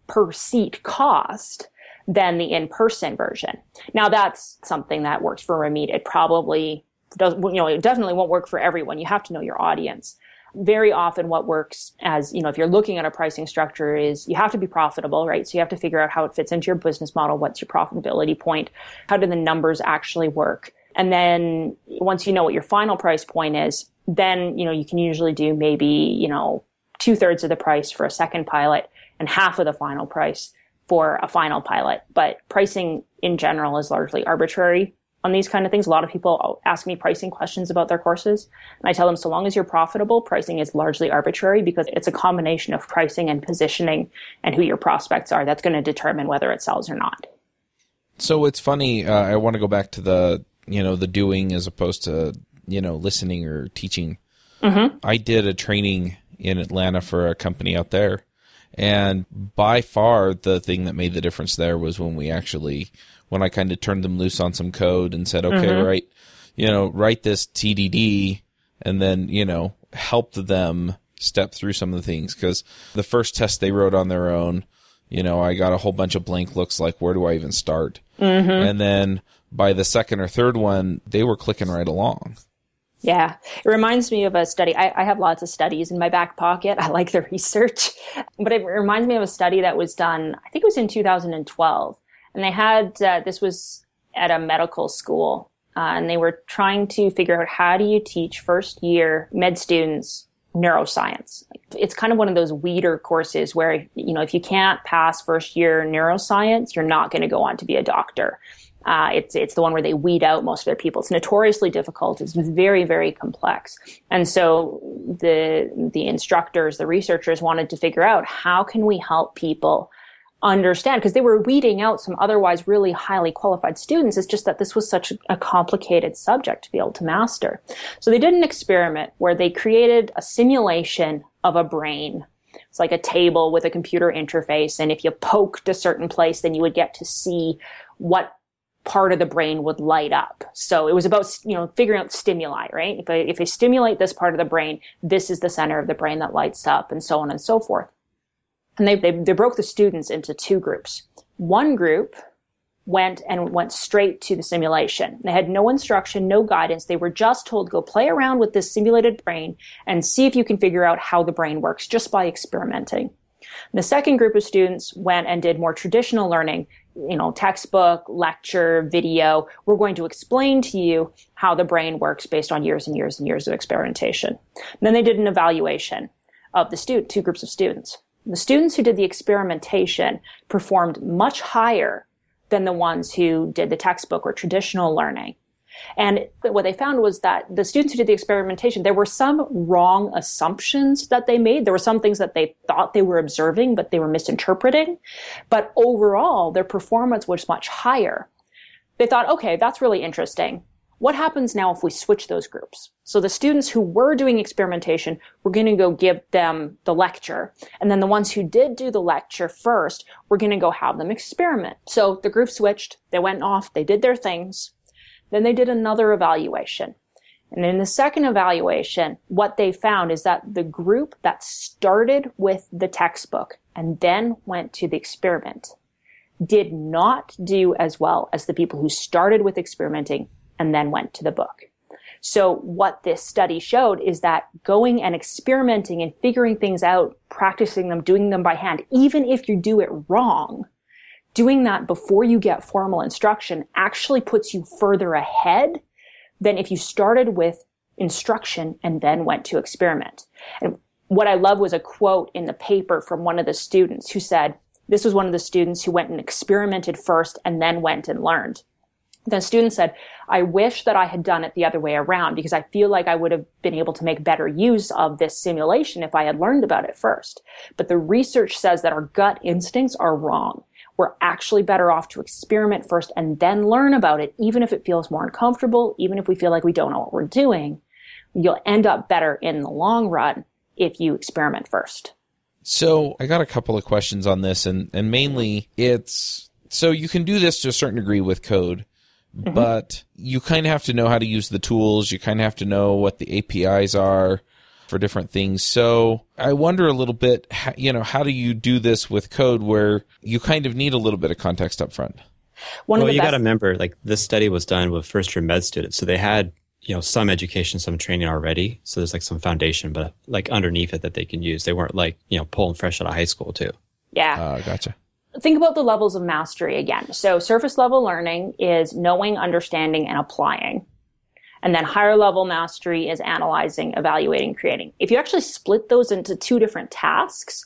per seat cost than the in-person version. Now that's something that works for Ramit. It probably does, you know, it definitely won't work for everyone. You have to know your audience very often what works as, you know, if you're looking at a pricing structure is you have to be profitable, right? So you have to figure out how it fits into your business model. What's your profitability point? How do the numbers actually work? And then once you know what your final price point is, then, you know, you can usually do maybe, you know, two thirds of the price for a second pilot and half of the final price for a final pilot. But pricing in general is largely arbitrary on these kind of things. A lot of people ask me pricing questions about their courses. And I tell them so long as you're profitable, pricing is largely arbitrary because it's a combination of pricing and positioning and who your prospects are. That's going to determine whether it sells or not. So it's funny. Uh, I want to go back to the, you know, the doing as opposed to, you know, listening or teaching. Mm-hmm. I did a training in Atlanta for a company out there. And by far, the thing that made the difference there was when we actually when I kind of turned them loose on some code and said, okay, mm-hmm. write, you know, write this TDD and then, you know, helped them step through some of the things. Cause the first test they wrote on their own, you know, I got a whole bunch of blank looks like, where do I even start? Mm-hmm. And then by the second or third one, they were clicking right along. Yeah, it reminds me of a study. I, I, have lots of studies in my back pocket. I like the research, but it reminds me of a study that was done, I think it was in 2012. And they had, uh, this was at a medical school, uh, and they were trying to figure out how do you teach first year med students neuroscience. It's kind of one of those weeder courses where, you know, if you can't pass first year neuroscience, you're not going to go on to be a doctor. Uh, it's it's the one where they weed out most of their people. It's notoriously difficult. It's very very complex, and so the the instructors, the researchers wanted to figure out how can we help people understand because they were weeding out some otherwise really highly qualified students. It's just that this was such a complicated subject to be able to master. So they did an experiment where they created a simulation of a brain. It's like a table with a computer interface. And if you poked a certain place, then you would get to see what part of the brain would light up. So it was about, you know, figuring out stimuli, right? If I, if I stimulate this part of the brain, this is the center of the brain that lights up and so on and so forth. And they, they, they broke the students into two groups. One group went and went straight to the simulation. They had no instruction, no guidance. They were just told, go play around with this simulated brain and see if you can figure out how the brain works just by experimenting. The second group of students went and did more traditional learning, you know, textbook, lecture, video. We're going to explain to you how the brain works based on years and years and years of experimentation. And then they did an evaluation of the student, two groups of students. The students who did the experimentation performed much higher than the ones who did the textbook or traditional learning. And what they found was that the students who did the experimentation, there were some wrong assumptions that they made. There were some things that they thought they were observing, but they were misinterpreting. But overall, their performance was much higher. They thought, okay, that's really interesting. What happens now if we switch those groups? So the students who were doing experimentation, we're going to go give them the lecture. And then the ones who did do the lecture first, we're going to go have them experiment. So the group switched. They went off. They did their things. Then they did another evaluation. And in the second evaluation, what they found is that the group that started with the textbook and then went to the experiment did not do as well as the people who started with experimenting and then went to the book. So what this study showed is that going and experimenting and figuring things out, practicing them, doing them by hand, even if you do it wrong, doing that before you get formal instruction actually puts you further ahead than if you started with instruction and then went to experiment. And what I love was a quote in the paper from one of the students who said, this was one of the students who went and experimented first and then went and learned. The student said, I wish that I had done it the other way around because I feel like I would have been able to make better use of this simulation if I had learned about it first. But the research says that our gut instincts are wrong. We're actually better off to experiment first and then learn about it, even if it feels more uncomfortable, even if we feel like we don't know what we're doing. You'll end up better in the long run if you experiment first. So I got a couple of questions on this and, and mainly it's, so you can do this to a certain degree with code, mm-hmm. but you kind of have to know how to use the tools. You kind of have to know what the APIs are for different things. So I wonder a little bit, you know, how do you do this with code where you kind of need a little bit of context up front? One well, you got to remember, like this study was done with first year med students, so they had you know some education some training already. So there's like some foundation but like underneath it that they can use. They weren't like you know pulling fresh out of high school too. Yeah. Uh, gotcha. Think about the levels of mastery again. So surface level learning is knowing understanding and applying and then higher level mastery is analyzing evaluating creating if you actually split those into two different tasks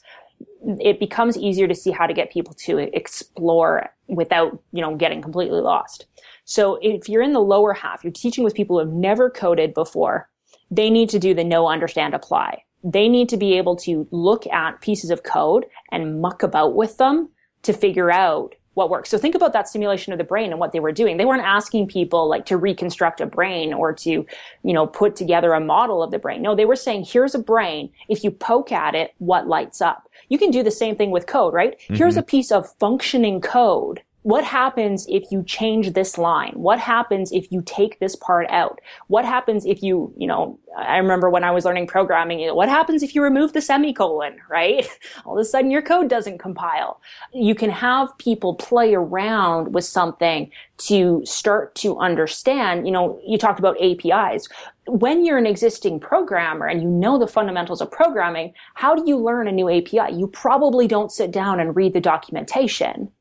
it becomes easier to see how to get people to explore without you know getting completely lost so if you're in the lower half, you're teaching with people who have never coded before, they need to do the know, understand, apply. They need to be able to look at pieces of code and muck about with them to figure out what works. So think about that simulation of the brain and what they were doing. They weren't asking people like to reconstruct a brain or to, you know, put together a model of the brain. No, they were saying, here's a brain. If you poke at it, what lights up? You can do the same thing with code, right? Mm-hmm. Here's a piece of functioning code what happens if you change this line? What happens if you take this part out? What happens if you, you know, I remember when I was learning programming, what happens if you remove the semicolon, right? All of a sudden your code doesn't compile. You can have people play around with something to start to understand, you know, you talked about APIs. When you're an existing programmer and you know the fundamentals of programming, how do you learn a new API? You probably don't sit down and read the documentation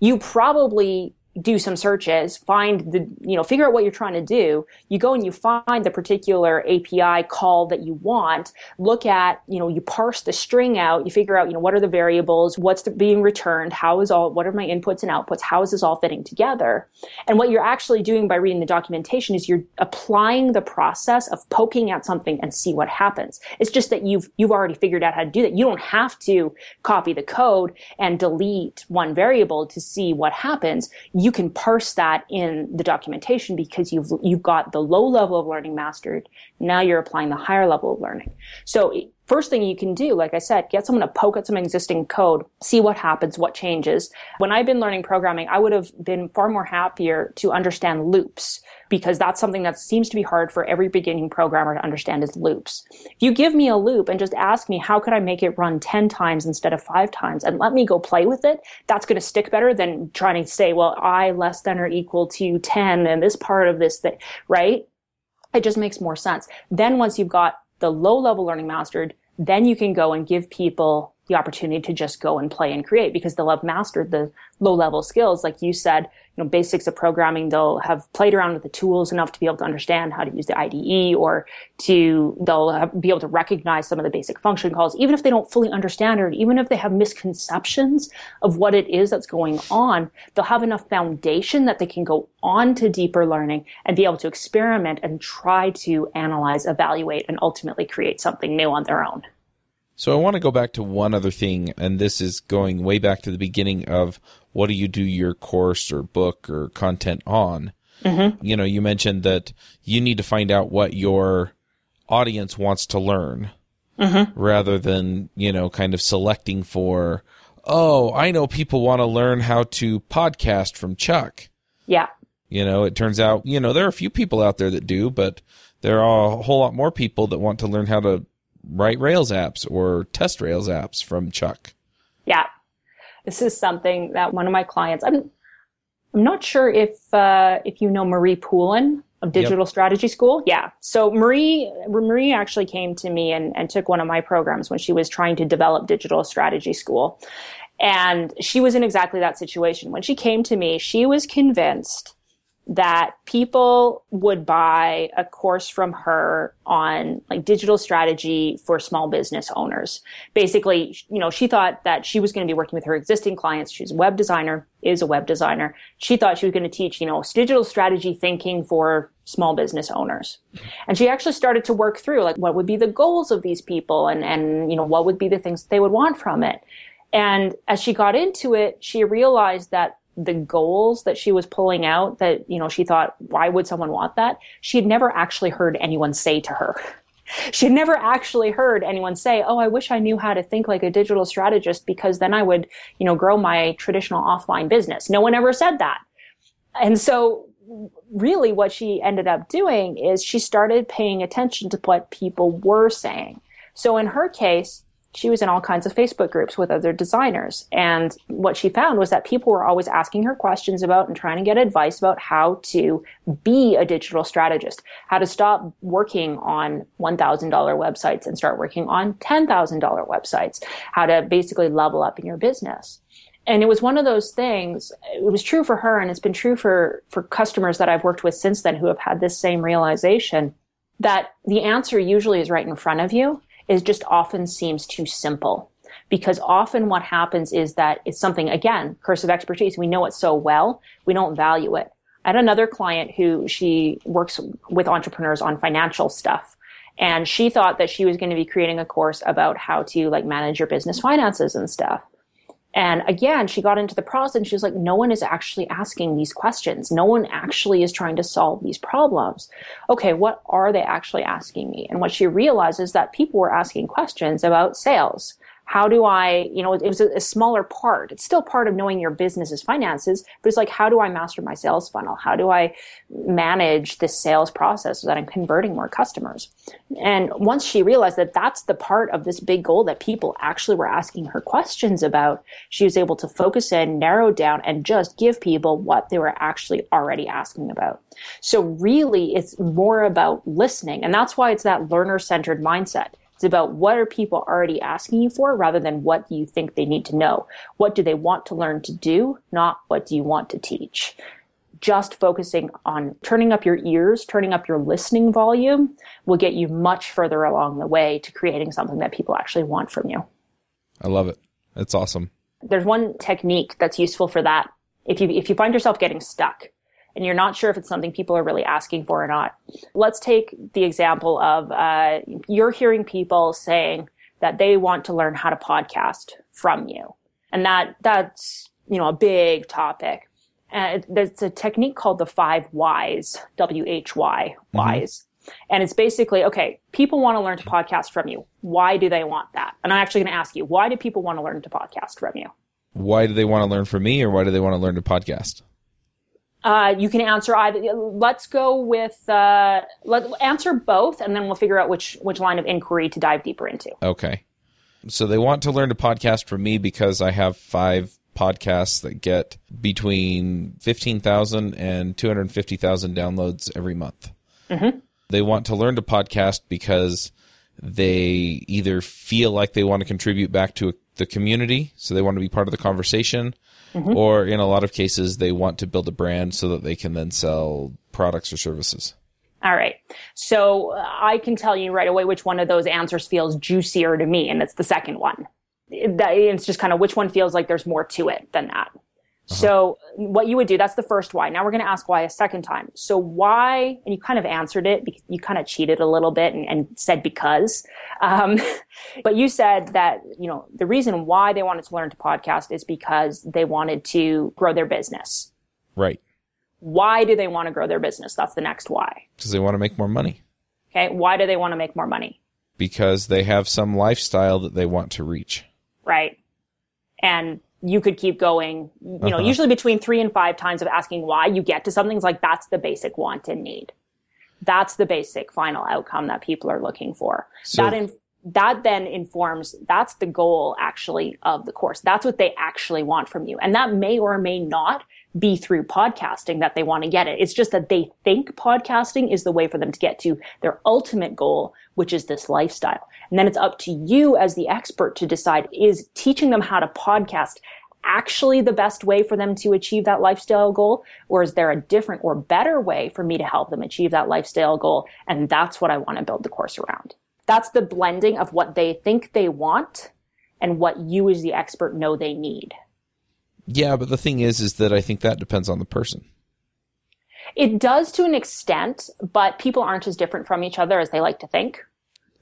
you probably do some searches, find the, you know, figure out what you're trying to do. You go and you find the particular API call that you want. Look at, you know, you parse the string out. You figure out, you know, what are the variables? What's the, being returned? How is all, what are my inputs and outputs? How is this all fitting together? And what you're actually doing by reading the documentation is you're applying the process of poking at something and see what happens. It's just that you've, you've already figured out how to do that. You don't have to copy the code and delete one variable to see what happens can parse that in the documentation because you've you've got the low level of learning mastered. Now you're applying the higher level of learning. So first thing you can do, like I said, get someone to poke at some existing code, see what happens, what changes. When I've been learning programming, I would have been far more happier to understand loops because that's something that seems to be hard for every beginning programmer to understand is loops. If you give me a loop and just ask me how could I make it run 10 times instead of five times and let me go play with it, that's going to stick better than trying to say, well, I less than or equal to 10 and this part of this thing, right? It just makes more sense. Then once you've got the low level learning mastered, then you can go and give people the opportunity to just go and play and create because they'll have mastered the low level skills. Like you said, you know, basics of programming, they'll have played around with the tools enough to be able to understand how to use the IDE or to, they'll have, be able to recognize some of the basic function calls, even if they don't fully understand it, even if they have misconceptions of what it is that's going on, they'll have enough foundation that they can go on to deeper learning and be able to experiment and try to analyze, evaluate, and ultimately create something new on their own. So I want to go back to one other thing, and this is going way back to the beginning of what do you do your course or book or content on? Mm-hmm. You know, you mentioned that you need to find out what your audience wants to learn mm-hmm. rather than, you know, kind of selecting for, oh, I know people want to learn how to podcast from Chuck. Yeah. You know, it turns out, you know, there are a few people out there that do, but there are a whole lot more people that want to learn how to write Rails apps or test Rails apps from Chuck. Yeah. This is something that one of my clients, I'm, I'm not sure if, uh, if you know Marie Poulin of Digital yep. Strategy School. Yeah. So Marie, Marie actually came to me and, and took one of my programs when she was trying to develop Digital Strategy School. And she was in exactly that situation. When she came to me, she was convinced that people would buy a course from her on like digital strategy for small business owners. Basically, you know, she thought that she was going to be working with her existing clients. She's a web designer, is a web designer. She thought she was going to teach, you know, digital strategy thinking for small business owners. And she actually started to work through like what would be the goals of these people and, and, you know, what would be the things they would want from it. And as she got into it, she realized that the goals that she was pulling out that, you know, she thought, why would someone want that? She had never actually heard anyone say to her. She had never actually heard anyone say, Oh, I wish I knew how to think like a digital strategist because then I would, you know, grow my traditional offline business. No one ever said that. And so really what she ended up doing is she started paying attention to what people were saying. So in her case, she was in all kinds of Facebook groups with other designers. And what she found was that people were always asking her questions about and trying to get advice about how to be a digital strategist, how to stop working on $1,000 websites and start working on $10,000 websites, how to basically level up in your business. And it was one of those things, it was true for her and it's been true for, for customers that I've worked with since then who have had this same realization that the answer usually is right in front of you is just often seems too simple. Because often what happens is that it's something, again, curse of expertise. We know it so well, we don't value it. I had another client who she works with entrepreneurs on financial stuff. And she thought that she was going to be creating a course about how to like manage your business finances and stuff. And again, she got into the process and she was like, no one is actually asking these questions. No one actually is trying to solve these problems. Okay, what are they actually asking me? And what she realized is that people were asking questions about sales how do I, you know, it was a, a, smaller part. It's still part of knowing your business's finances, but it's like, how do I master my sales funnel? How do I manage this sales process so that I'm converting more customers? And once she realized that that's the part of this big goal that people actually were asking her questions about, she was able to focus in, narrow down, and just give people what they were actually already asking about. So really, it's more about listening. And that's why it's that learner centered mindset it's about what are people already asking you for rather than what do you think they need to know. What do they want to learn to do, not what do you want to teach. Just focusing on turning up your ears, turning up your listening volume will get you much further along the way to creating something that people actually want from you. I love it. It's awesome. There's one technique that's useful for that. If you, if you find yourself getting stuck, and you're not sure if it's something people are really asking for or not. Let's take the example of uh, you're hearing people saying that they want to learn how to podcast from you, and that that's you know a big topic. And there's a technique called the five whys, W H Y whys. Mm-hmm. And it's basically, okay, people want to learn to podcast from you. Why do they want that? And I'm actually going to ask you, why do people want to learn to podcast from you? Why do they want to learn from me or why do they want to learn to podcast? Uh, you can answer either. Let's go with uh, let answer both, and then we'll figure out which which line of inquiry to dive deeper into. Okay. So they want to learn to podcast from me because I have five podcasts that get between 15,000 and 250,000 downloads every month. Mm-hmm. They want to learn to podcast because they either feel like they want to contribute back to the community, so they want to be part of the conversation, mm-hmm. or in a lot of cases, they want to build a brand so that they can then sell products or services. All right. So uh, I can tell you right away which one of those answers feels juicier to me, and it's the second one. It's just kind of which one feels like there's more to it than that. Uh-huh. So what you would do, that's the first why. Now we're going to ask why a second time. So why, and you kind of answered it, you kind of cheated a little bit and, and said because. Um, but you said that, you know, the reason why they wanted to learn to podcast is because they wanted to grow their business. Right. Why do they want to grow their business? That's the next why. Because they want to make more money. Okay. Why do they want to make more money? Because they have some lifestyle that they want to reach. Right. And you could keep going, you know, uh-huh. usually between three and five times of asking why you get to something. It's like that's the basic want and need. That's the basic final outcome that people are looking for. So, that in, that then informs, that's the goal actually of the course. That's what they actually want from you. And that may or may not be through podcasting that they want to get it. It's just that they think podcasting is the way for them to get to their ultimate goal, which is this lifestyle. And then it's up to you as the expert to decide is teaching them how to podcast actually the best way for them to achieve that lifestyle goal? Or is there a different or better way for me to help them achieve that lifestyle goal? And that's what I want to build the course around. That's the blending of what they think they want and what you as the expert know they need. Yeah, but the thing is, is that I think that depends on the person. It does to an extent, but people aren't as different from each other as they like to think.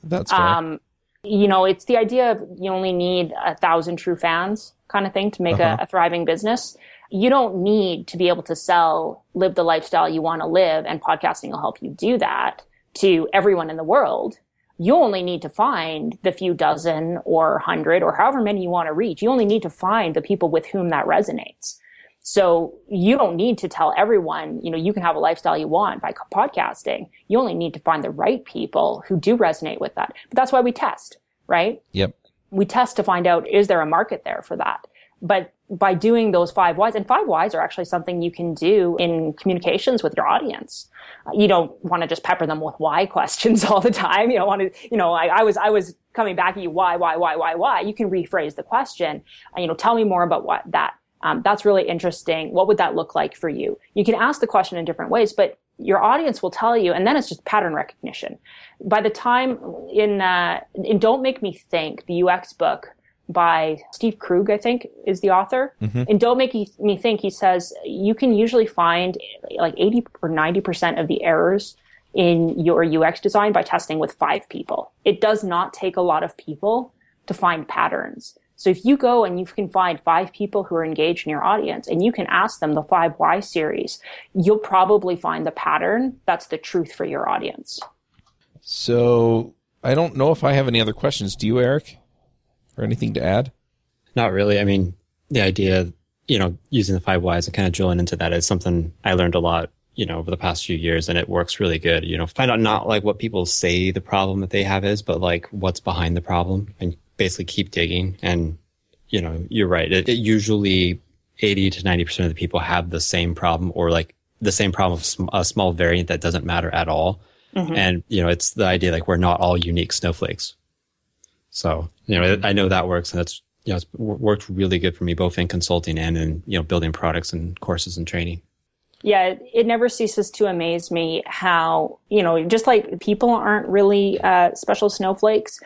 That's fair. Um, you know, it's the idea of you only need a thousand true fans kind of thing to make uh-huh. a, a thriving business. You don't need to be able to sell, live the lifestyle you want to live, and podcasting will help you do that to everyone in the world. You only need to find the few dozen or hundred or however many you want to reach. You only need to find the people with whom that resonates. So you don't need to tell everyone, you know, you can have a lifestyle you want by podcasting. You only need to find the right people who do resonate with that. But that's why we test, right? Yep. We test to find out, is there a market there for that? But by doing those five whys, and five whys are actually something you can do in communications with your audience. Uh, you don't want to just pepper them with why questions all the time. You don't want to, you know, I, I was, I was coming back at you, why, why, why, why, why. You can rephrase the question. And you know, tell me more about what that um, that's really interesting. What would that look like for you? You can ask the question in different ways, but your audience will tell you, and then it's just pattern recognition. By the time in uh, in Don't Make Me Think, the UX book by Steve Krug, I think is the author. Mm-hmm. And Don't Make Me Think, he says you can usually find like eighty or ninety percent of the errors in your UX design by testing with five people. It does not take a lot of people to find patterns. So if you go and you can find five people who are engaged in your audience and you can ask them the five why series, you'll probably find the pattern that's the truth for your audience. So I don't know if I have any other questions. Do you, Eric? Or anything to add? Not really. I mean, the idea, you know, using the five whys and kind of drilling into that is something I learned a lot you know over the past few years and it works really good you know find out not like what people say the problem that they have is but like what's behind the problem and basically keep digging. And, you know, you're right. It, it usually 80 to 90% of the people have the same problem or like the same problem of a small variant that doesn't matter at all. Mm-hmm. And, you know, it's the idea like we're not all unique snowflakes. So, you know, I know that works and that's, you know, it's worked really good for me both in consulting and in, you know, building products and courses and training. Yeah, it never ceases to amaze me how, you know, just like people aren't really uh, special snowflakes,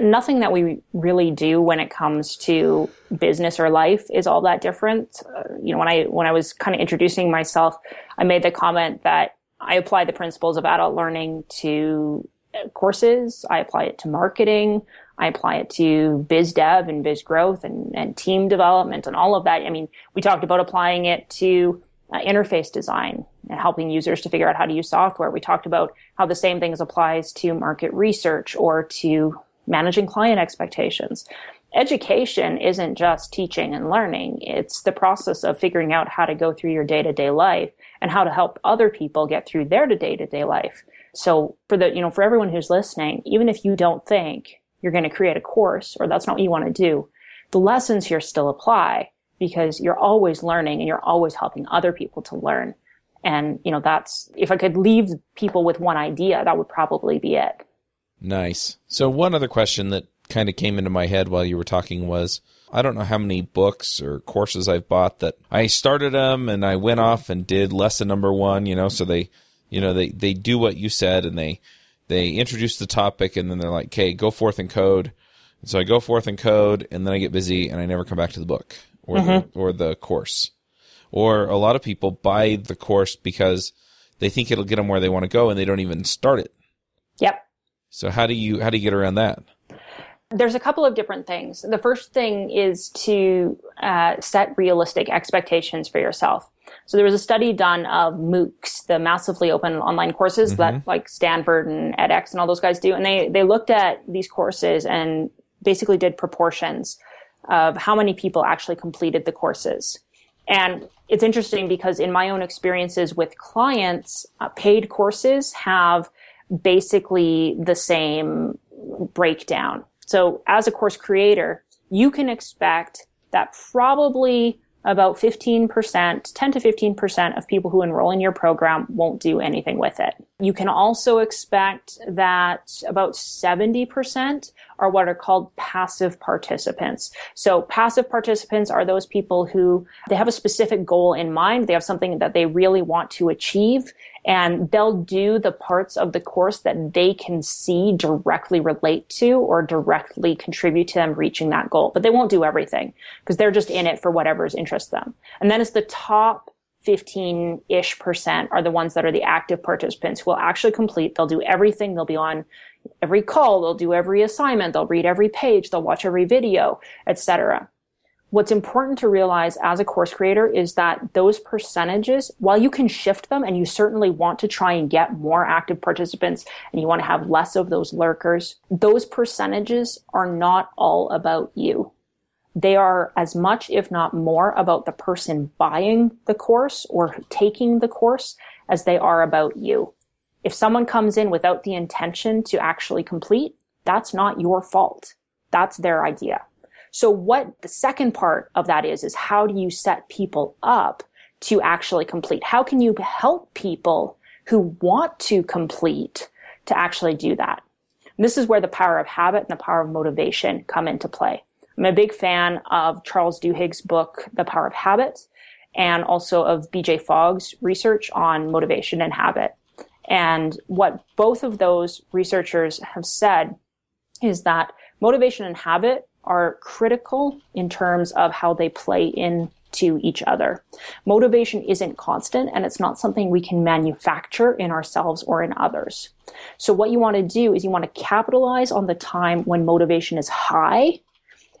nothing that we really do when it comes to business or life is all that different. Uh, you know, when I when I was kind of introducing myself, I made the comment that I apply the principles of adult learning to uh, courses. I apply it to marketing. I apply it to biz dev and biz growth and, and team development and all of that. I mean, we talked about applying it to uh, interface design and helping users to figure out how to use software. We talked about how the same things applies to market research or to managing client expectations. Education isn't just teaching and learning. It's the process of figuring out how to go through your day to day life and how to help other people get through their day to day life. So for the, you know, for everyone who's listening, even if you don't think you're going to create a course or that's not what you want to do, the lessons here still apply because you're always learning and you're always helping other people to learn. And, you know, that's, if I could leave people with one idea, that would probably be it. Nice. So one other question that kind of came into my head while you were talking was I don't know how many books or courses I've bought that I started them and I went off and did lesson number 1, you know, so they you know, they they do what you said and they they introduce the topic and then they're like, "Okay, go forth and code." And so I go forth and code and then I get busy and I never come back to the book or mm-hmm. the or the course. Or a lot of people buy the course because they think it'll get them where they want to go and they don't even start it. Yep. So how do you how do you get around that? There's a couple of different things. The first thing is to uh, set realistic expectations for yourself. So there was a study done of MOOCs, the massively open online courses mm-hmm. that like Stanford and edX and all those guys do, and they they looked at these courses and basically did proportions of how many people actually completed the courses. And it's interesting because in my own experiences with clients, uh, paid courses have basically the same breakdown. So as a course creator, you can expect that probably about 15%, 10 to 15% of people who enroll in your program won't do anything with it. You can also expect that about 70% are what are called passive participants. So passive participants are those people who they have a specific goal in mind. They have something that they really want to achieve and they'll do the parts of the course that they can see directly relate to or directly contribute to them reaching that goal. But they won't do everything because they're just in it for whatever's interests them. And then it's the top 15 ish percent are the ones that are the active participants who will actually complete. They'll do everything. They'll be on every call. They'll do every assignment. They'll read every page. They'll watch every video, etc what's important to realize as a course creator is that those percentages, while you can shift them and you certainly want to try and get more active participants and you want to have less of those lurkers, those percentages are not all about you. They are as much, if not more, about the person buying the course or taking the course as they are about you. If someone comes in without the intention to actually complete, that's not your fault. That's their idea. So what the second part of that is, is how do you set people up to actually complete? How can you help people who want to complete to actually do that? And this is where the power of habit and the power of motivation come into play. I'm a big fan of Charles Duhigg's book, The Power of Habit, and also of BJ Fogg's research on motivation and habit. And what both of those researchers have said is that motivation and habit are critical in terms of how they play into each other. Motivation isn't constant and it's not something we can manufacture in ourselves or in others. So what you want to do is you want to capitalize on the time when motivation is high.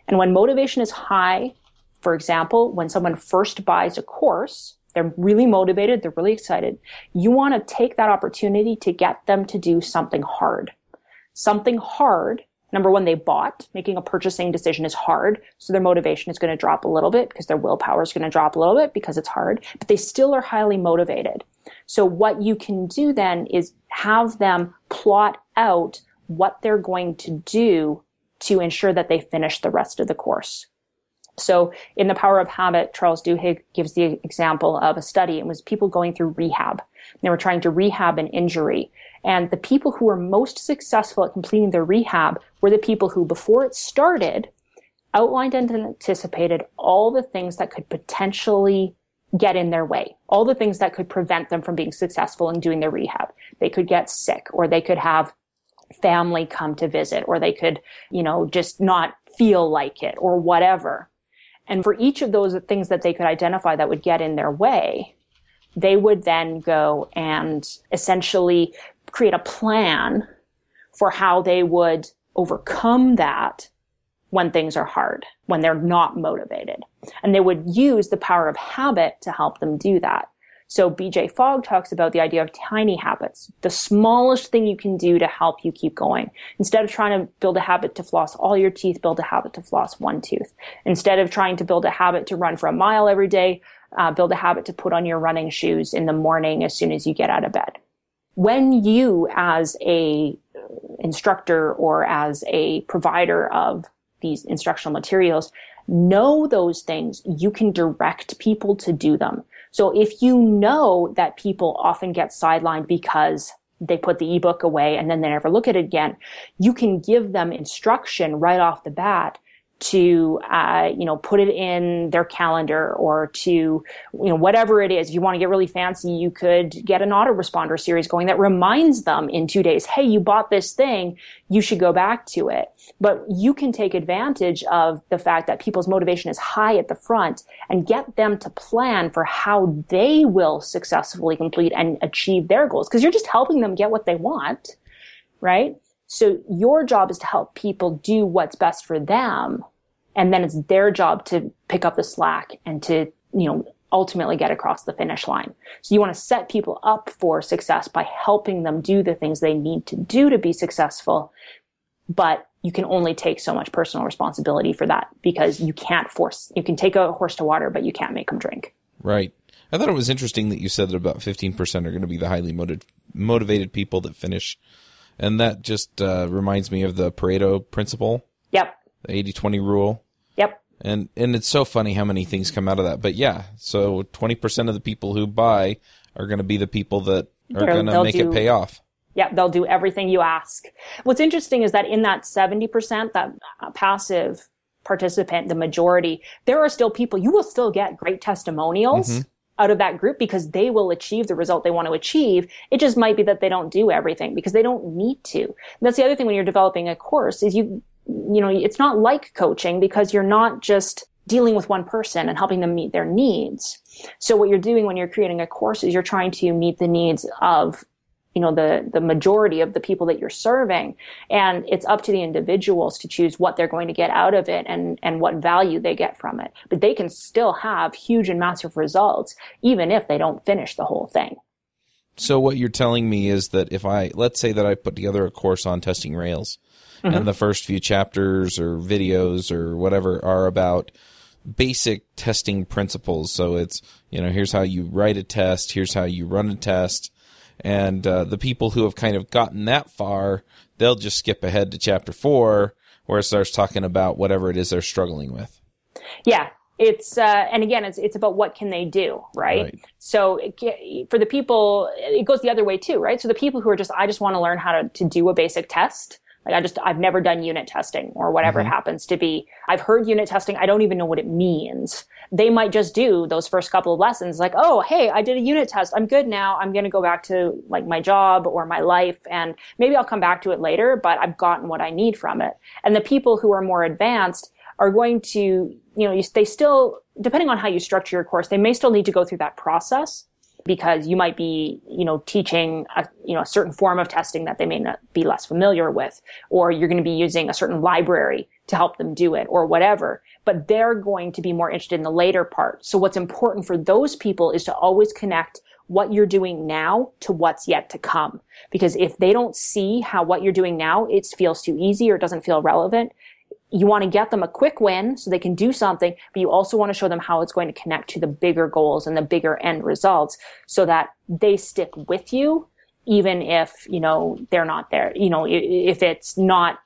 And when motivation is high, for example, when someone first buys a course, they're really motivated, they're really excited. You want to take that opportunity to get them to do something hard. Something hard number one, they bought. Making a purchasing decision is hard. So their motivation is going to drop a little bit because their willpower is going to drop a little bit because it's hard, but they still are highly motivated. So what you can do then is have them plot out what they're going to do to ensure that they finish the rest of the course. So in The Power of Habit, Charles Duhigg gives the example of a study. It was people going through rehab. They were trying to rehab an injury. And the people who were most successful at completing their rehab were the people who, before it started, outlined and anticipated all the things that could potentially get in their way, all the things that could prevent them from being successful in doing their rehab. They could get sick or they could have family come to visit or they could, you know, just not feel like it or whatever. And for each of those things that they could identify that would get in their way, they would then go and essentially create a plan for how they would overcome that when things are hard, when they're not motivated. And they would use the power of habit to help them do that. So BJ Fogg talks about the idea of tiny habits, the smallest thing you can do to help you keep going. Instead of trying to build a habit to floss all your teeth, build a habit to floss one tooth. Instead of trying to build a habit to run for a mile every day, uh, build a habit to put on your running shoes in the morning as soon as you get out of bed when you as a instructor or as a provider of these instructional materials know those things, you can direct people to do them. So if you know that people often get sidelined because they put the ebook away and then they never look at it again, you can give them instruction right off the bat to uh, you know put it in their calendar or to you know whatever it is. If you want to get really fancy you could get an autoresponder series going that reminds them in two days hey you bought this thing. You should go back to it. But you can take advantage of the fact that people's motivation is high at the front and get them to plan for how they will successfully complete and achieve their goals because you're just helping them get what they want right so your job is to help people do what's best for them. And then it's their job to pick up the slack and to, you know, ultimately get across the finish line. So you want to set people up for success by helping them do the things they need to do to be successful. But you can only take so much personal responsibility for that because you can't force, you can take a horse to water, but you can't make them drink. Right. I thought it was interesting that you said that about 15% are going to be the highly motiv- motivated people that finish and that just uh, reminds me of the Pareto principle. Yep. The 80 20 rule. Yep. And and it's so funny how many things come out of that. But yeah, so 20% of the people who buy are going to be the people that are going to make do- it pay off. Yeah, they'll do everything you ask. What's interesting is that in that 70%, that passive participant, the majority, there are still people, you will still get great testimonials out of that group because they will achieve the result they want to achieve. It just might be that they don't do everything because they don't need to. And that's the other thing when you're developing a course is you, you know, it's not like coaching because you're not just dealing with one person and helping them meet their needs. So what you're doing when you're creating a course is you're trying to meet the needs of you know the the majority of the people that you're serving and it's up to the individuals to choose what they're going to get out of it and and what value they get from it but they can still have huge and massive results even if they don't finish the whole thing So what you're telling me is that if I let's say that I put together a course on testing Rails mm-hmm. and the first few chapters or videos or whatever are about basic testing principles. So it's, you know, here's how you write a test, here's how you run a test. And uh, the people who have kind of gotten that far, they'll just skip ahead to chapter 4 where it starts talking about whatever it is they're struggling with. yeah. It's uh, and again it's it's about what can they do right, Right. so it, for the people it goes the other way too right? So the people who are just i just want to learn how to, to do a basic test like i just i've never done unit testing or whatever it happens to be. I've heard unit testing. I don't even know what it means they might just do those first couple of lessons like oh hey i did a unit test. I'm good now. I'm going to go back to like my job or my life and maybe i'll come back to it later but i've gotten what i need from it. And the people who are more advanced are going to, you know, they still, depending on how you structure your course, they may still need to go through that process because you might be, you know, teaching a, you know, a certain form of testing that they may not be less familiar with, or you're going to be using a certain library to help them do it or whatever. But they're going to be more interested in the later part. So what's important for those people is to always connect what you're doing now to what's yet to come. Because if they don't see how what you're doing now, it feels too easy or doesn't feel relevant, you want to get them a quick win so they can do something, but you also want to show them how it's going to connect to the bigger goals and the bigger end results so that they stick with you, even if, you know, they're not there. You know, if it's not,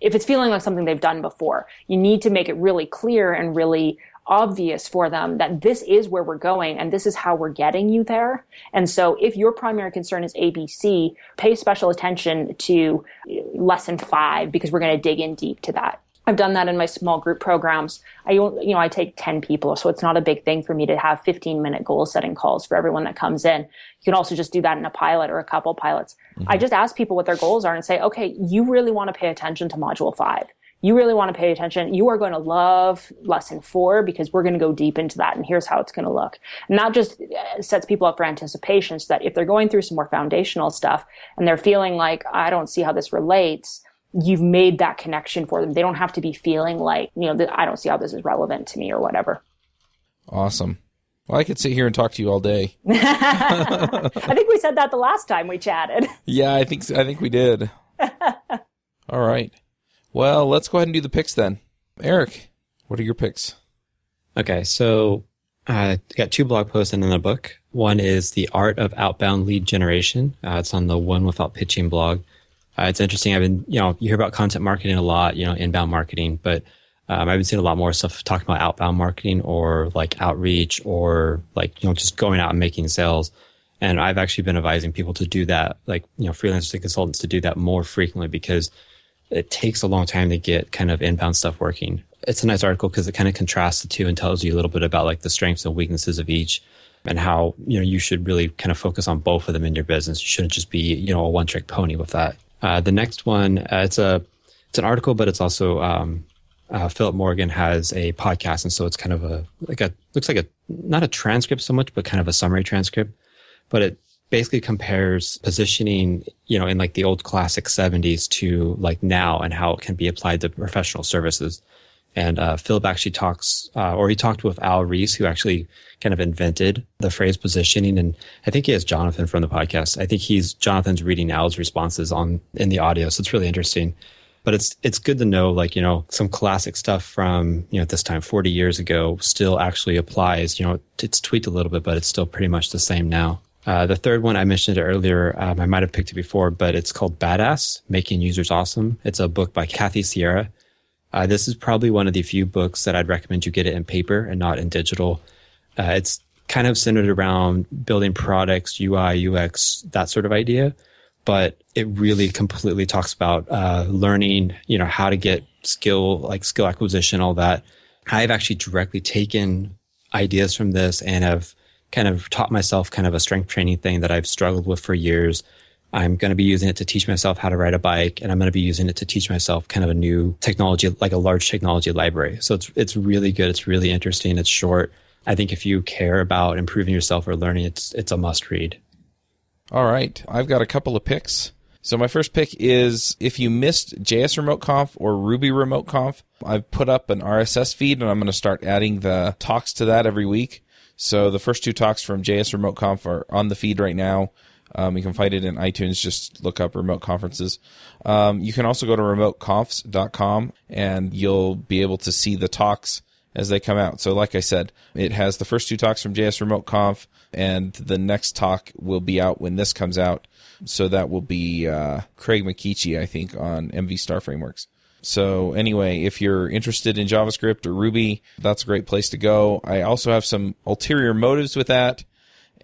if it's feeling like something they've done before, you need to make it really clear and really obvious for them that this is where we're going and this is how we're getting you there. And so if your primary concern is ABC, pay special attention to lesson five because we're going to dig in deep to that. I've done that in my small group programs. I, you know, I take 10 people, so it's not a big thing for me to have 15 minute goal setting calls for everyone that comes in. You can also just do that in a pilot or a couple pilots. I just ask people what their goals are and say, okay, you really want to pay attention to module five. You really want to pay attention. You are going to love lesson four because we're going to go deep into that. And here's how it's going to look. And that just uh, sets people up for anticipation so that if they're going through some more foundational stuff and they're feeling like, I don't see how this relates, you've made that connection for them. They don't have to be feeling like, you know, that I don't see how this is relevant to me or whatever. Awesome. Well, I could sit here and talk to you all day. I think we said that the last time we chatted. Yeah, I think I think we did. All right. Well, let's go ahead and do the picks then. Eric, what are your picks? Okay, so I got two blog posts and then a book. One is The Art of Outbound Lead Generation. Uh, it's on the Win Without Pitching blog. Uh, it's interesting. I've been, you know, you hear about content marketing a lot, you know, inbound marketing, but um, I've been seeing a lot more stuff talking about outbound marketing or like outreach or like, you know, just going out and making sales. And I've actually been advising people to do that, like, you know, freelancers and consultants to do that more frequently because it takes a long time to get kind of inbound stuff working. It's a nice article because it kind of contrasts the two and tells you a little bit about like the strengths and weaknesses of each and how, you know, you should really kind of focus on both of them in your business. You shouldn't just be, you know, a one trick pony with that. Uh, the next one, uh, it's a, it's an article, but it's also, um, uh, Philip Morgan has a podcast. And so it's kind of a, like a, looks like a, not a transcript so much, but kind of a summary transcript, but it basically compares positioning, you know, in like the old classic 70s to like now and how it can be applied to professional services. And uh, Philip actually talks, uh, or he talked with Al Ries, who actually kind of invented the phrase positioning. And I think he has Jonathan from the podcast. I think he's Jonathan's reading Al's responses on in the audio, so it's really interesting. But it's it's good to know, like you know, some classic stuff from you know this time 40 years ago still actually applies. You know, it's tweaked a little bit, but it's still pretty much the same now. Uh, the third one I mentioned earlier, um, I might have picked it before, but it's called Badass: Making Users Awesome. It's a book by Kathy Sierra. Uh, this is probably one of the few books that I'd recommend you get it in paper and not in digital. Uh, it's kind of centered around building products, UI, UX, that sort of idea. But it really completely talks about uh, learning, you know, how to get skill, like skill acquisition, all that. I've actually directly taken ideas from this and have kind of taught myself kind of a strength training thing that I've struggled with for years. I'm going to be using it to teach myself how to ride a bike, and I'm going to be using it to teach myself kind of a new technology, like a large technology library. So it's it's really good. It's really interesting. It's short. I think if you care about improving yourself or learning, it's it's a must read. All right, I've got a couple of picks. So my first pick is if you missed JS Remote Conf or Ruby Remote Conf, I've put up an RSS feed and I'm going to start adding the talks to that every week. So the first two talks from JS Remote Conf are on the feed right now. Um, you can find it in iTunes. Just look up remote conferences. Um, you can also go to remoteconfs.com and you'll be able to see the talks as they come out. So, like I said, it has the first two talks from JS Remote Conf, and the next talk will be out when this comes out. So that will be uh, Craig McKeachie, I think, on MV Star Frameworks. So anyway, if you're interested in JavaScript or Ruby, that's a great place to go. I also have some ulterior motives with that.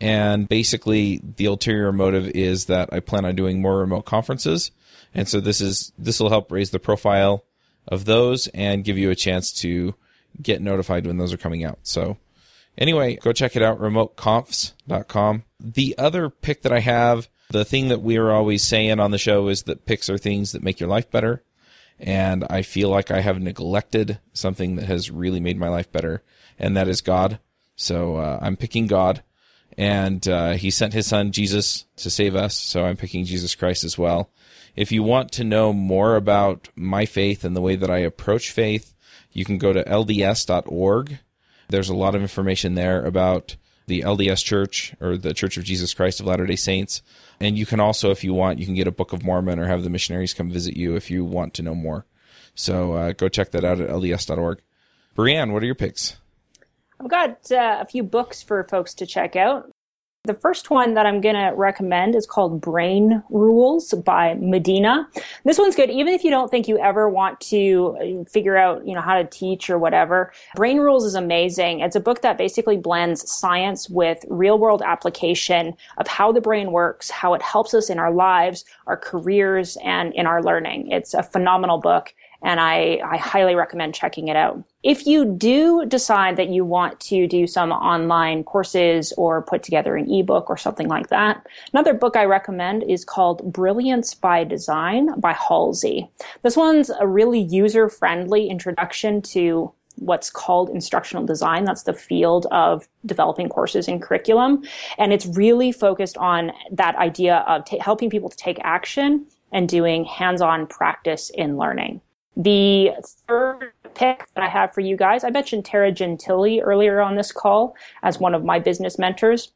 And basically the ulterior motive is that I plan on doing more remote conferences. And so this is, this will help raise the profile of those and give you a chance to get notified when those are coming out. So anyway, go check it out, remoteconfs.com. The other pick that I have, the thing that we are always saying on the show is that picks are things that make your life better and I feel like I have neglected something that has really made my life better, and that is God. So uh, I'm picking God, and uh, He sent His Son Jesus to save us. So I'm picking Jesus Christ as well. If you want to know more about my faith and the way that I approach faith, you can go to lds.org. There's a lot of information there about the LDS Church or the Church of Jesus Christ of Latter day Saints. And you can also, if you want, you can get a Book of Mormon or have the missionaries come visit you if you want to know more. So uh, go check that out at lds.org. Breanne, what are your picks? I've got uh, a few books for folks to check out. The first one that I'm going to recommend is called Brain Rules by Medina. This one's good even if you don't think you ever want to uh, figure out, you know, how to teach or whatever. Brain Rules is amazing. It's a book that basically blends science with real world application of how the brain works, how it helps us in our lives, our careers, and in our learning. It's a phenomenal book and I, I highly recommend checking it out. If you do decide that you want to do some online courses or put together an ebook or something like that, another book I recommend is called Brilliance by Design by Halsey. This one's a really user friendly introduction to what's called instructional design. That's the field of developing courses and curriculum. And it's really focused on that idea of t- helping people to take action and doing hands-on practice in learning. The third pick that I have for you guys, I mentioned Tara Gentile earlier on this call as one of my business mentors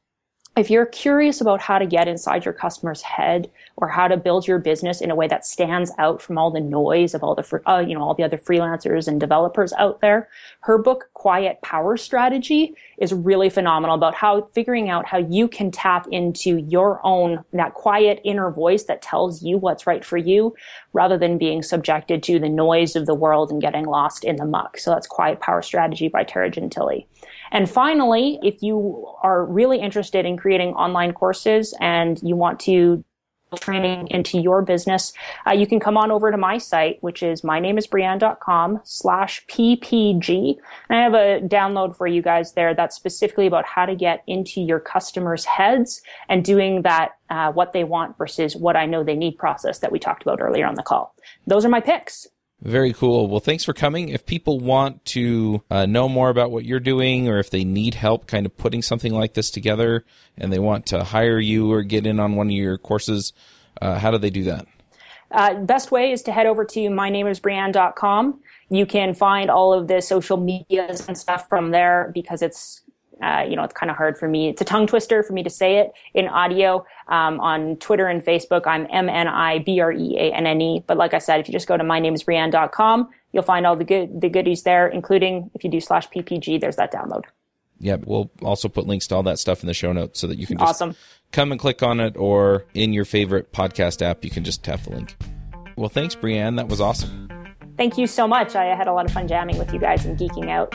if you're curious about how to get inside your customer's head or how to build your business in a way that stands out from all the noise of all the uh, you know all the other freelancers and developers out there her book quiet power strategy is really phenomenal about how figuring out how you can tap into your own that quiet inner voice that tells you what's right for you rather than being subjected to the noise of the world and getting lost in the muck. So that's quiet power strategy by tara gentile and finally, if you are really interested in creating online courses and you want to training into your business, uh, you can come on over to my site, which is mynameisbreanne.com slash ppg. And I have a download for you guys there that's specifically about how to get into your customers' heads and doing that, uh, what they want versus what I know they need process that we talked about earlier on the call. Those are my picks. Very cool. Well, thanks for coming. If people want to uh, know more about what you're doing, or if they need help kind of putting something like this together, and they want to hire you or get in on one of your courses, uh, how do they do that? Uh, best way is to head over to mynameisbreanne.com. You can find all of the social medias and stuff from there because it's uh, you know, it's kind of hard for me. It's a tongue twister for me to say it in audio. Um, on Twitter and Facebook, I'm M N I B R E A N N E. But like I said, if you just go to mynameisbreanne.com, you'll find all the good the goodies there, including if you do slash PPG, there's that download. Yeah, we'll also put links to all that stuff in the show notes so that you can just awesome. come and click on it, or in your favorite podcast app, you can just tap the link. Well, thanks, Breanne. That was awesome. Thank you so much. I had a lot of fun jamming with you guys and geeking out.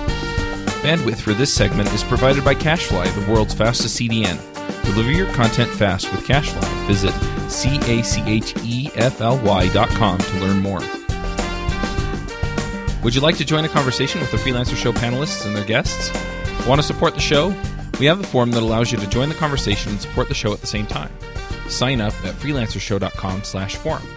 Bandwidth for this segment is provided by CacheFly, the world's fastest CDN. Deliver your content fast with CacheFly. Visit C-A-C-H-E-F-L-Y.com to learn more. Would you like to join a conversation with the Freelancer Show panelists and their guests? Want to support the show? We have the form that allows you to join the conversation and support the show at the same time. Sign up at freelancershow.com slash forum.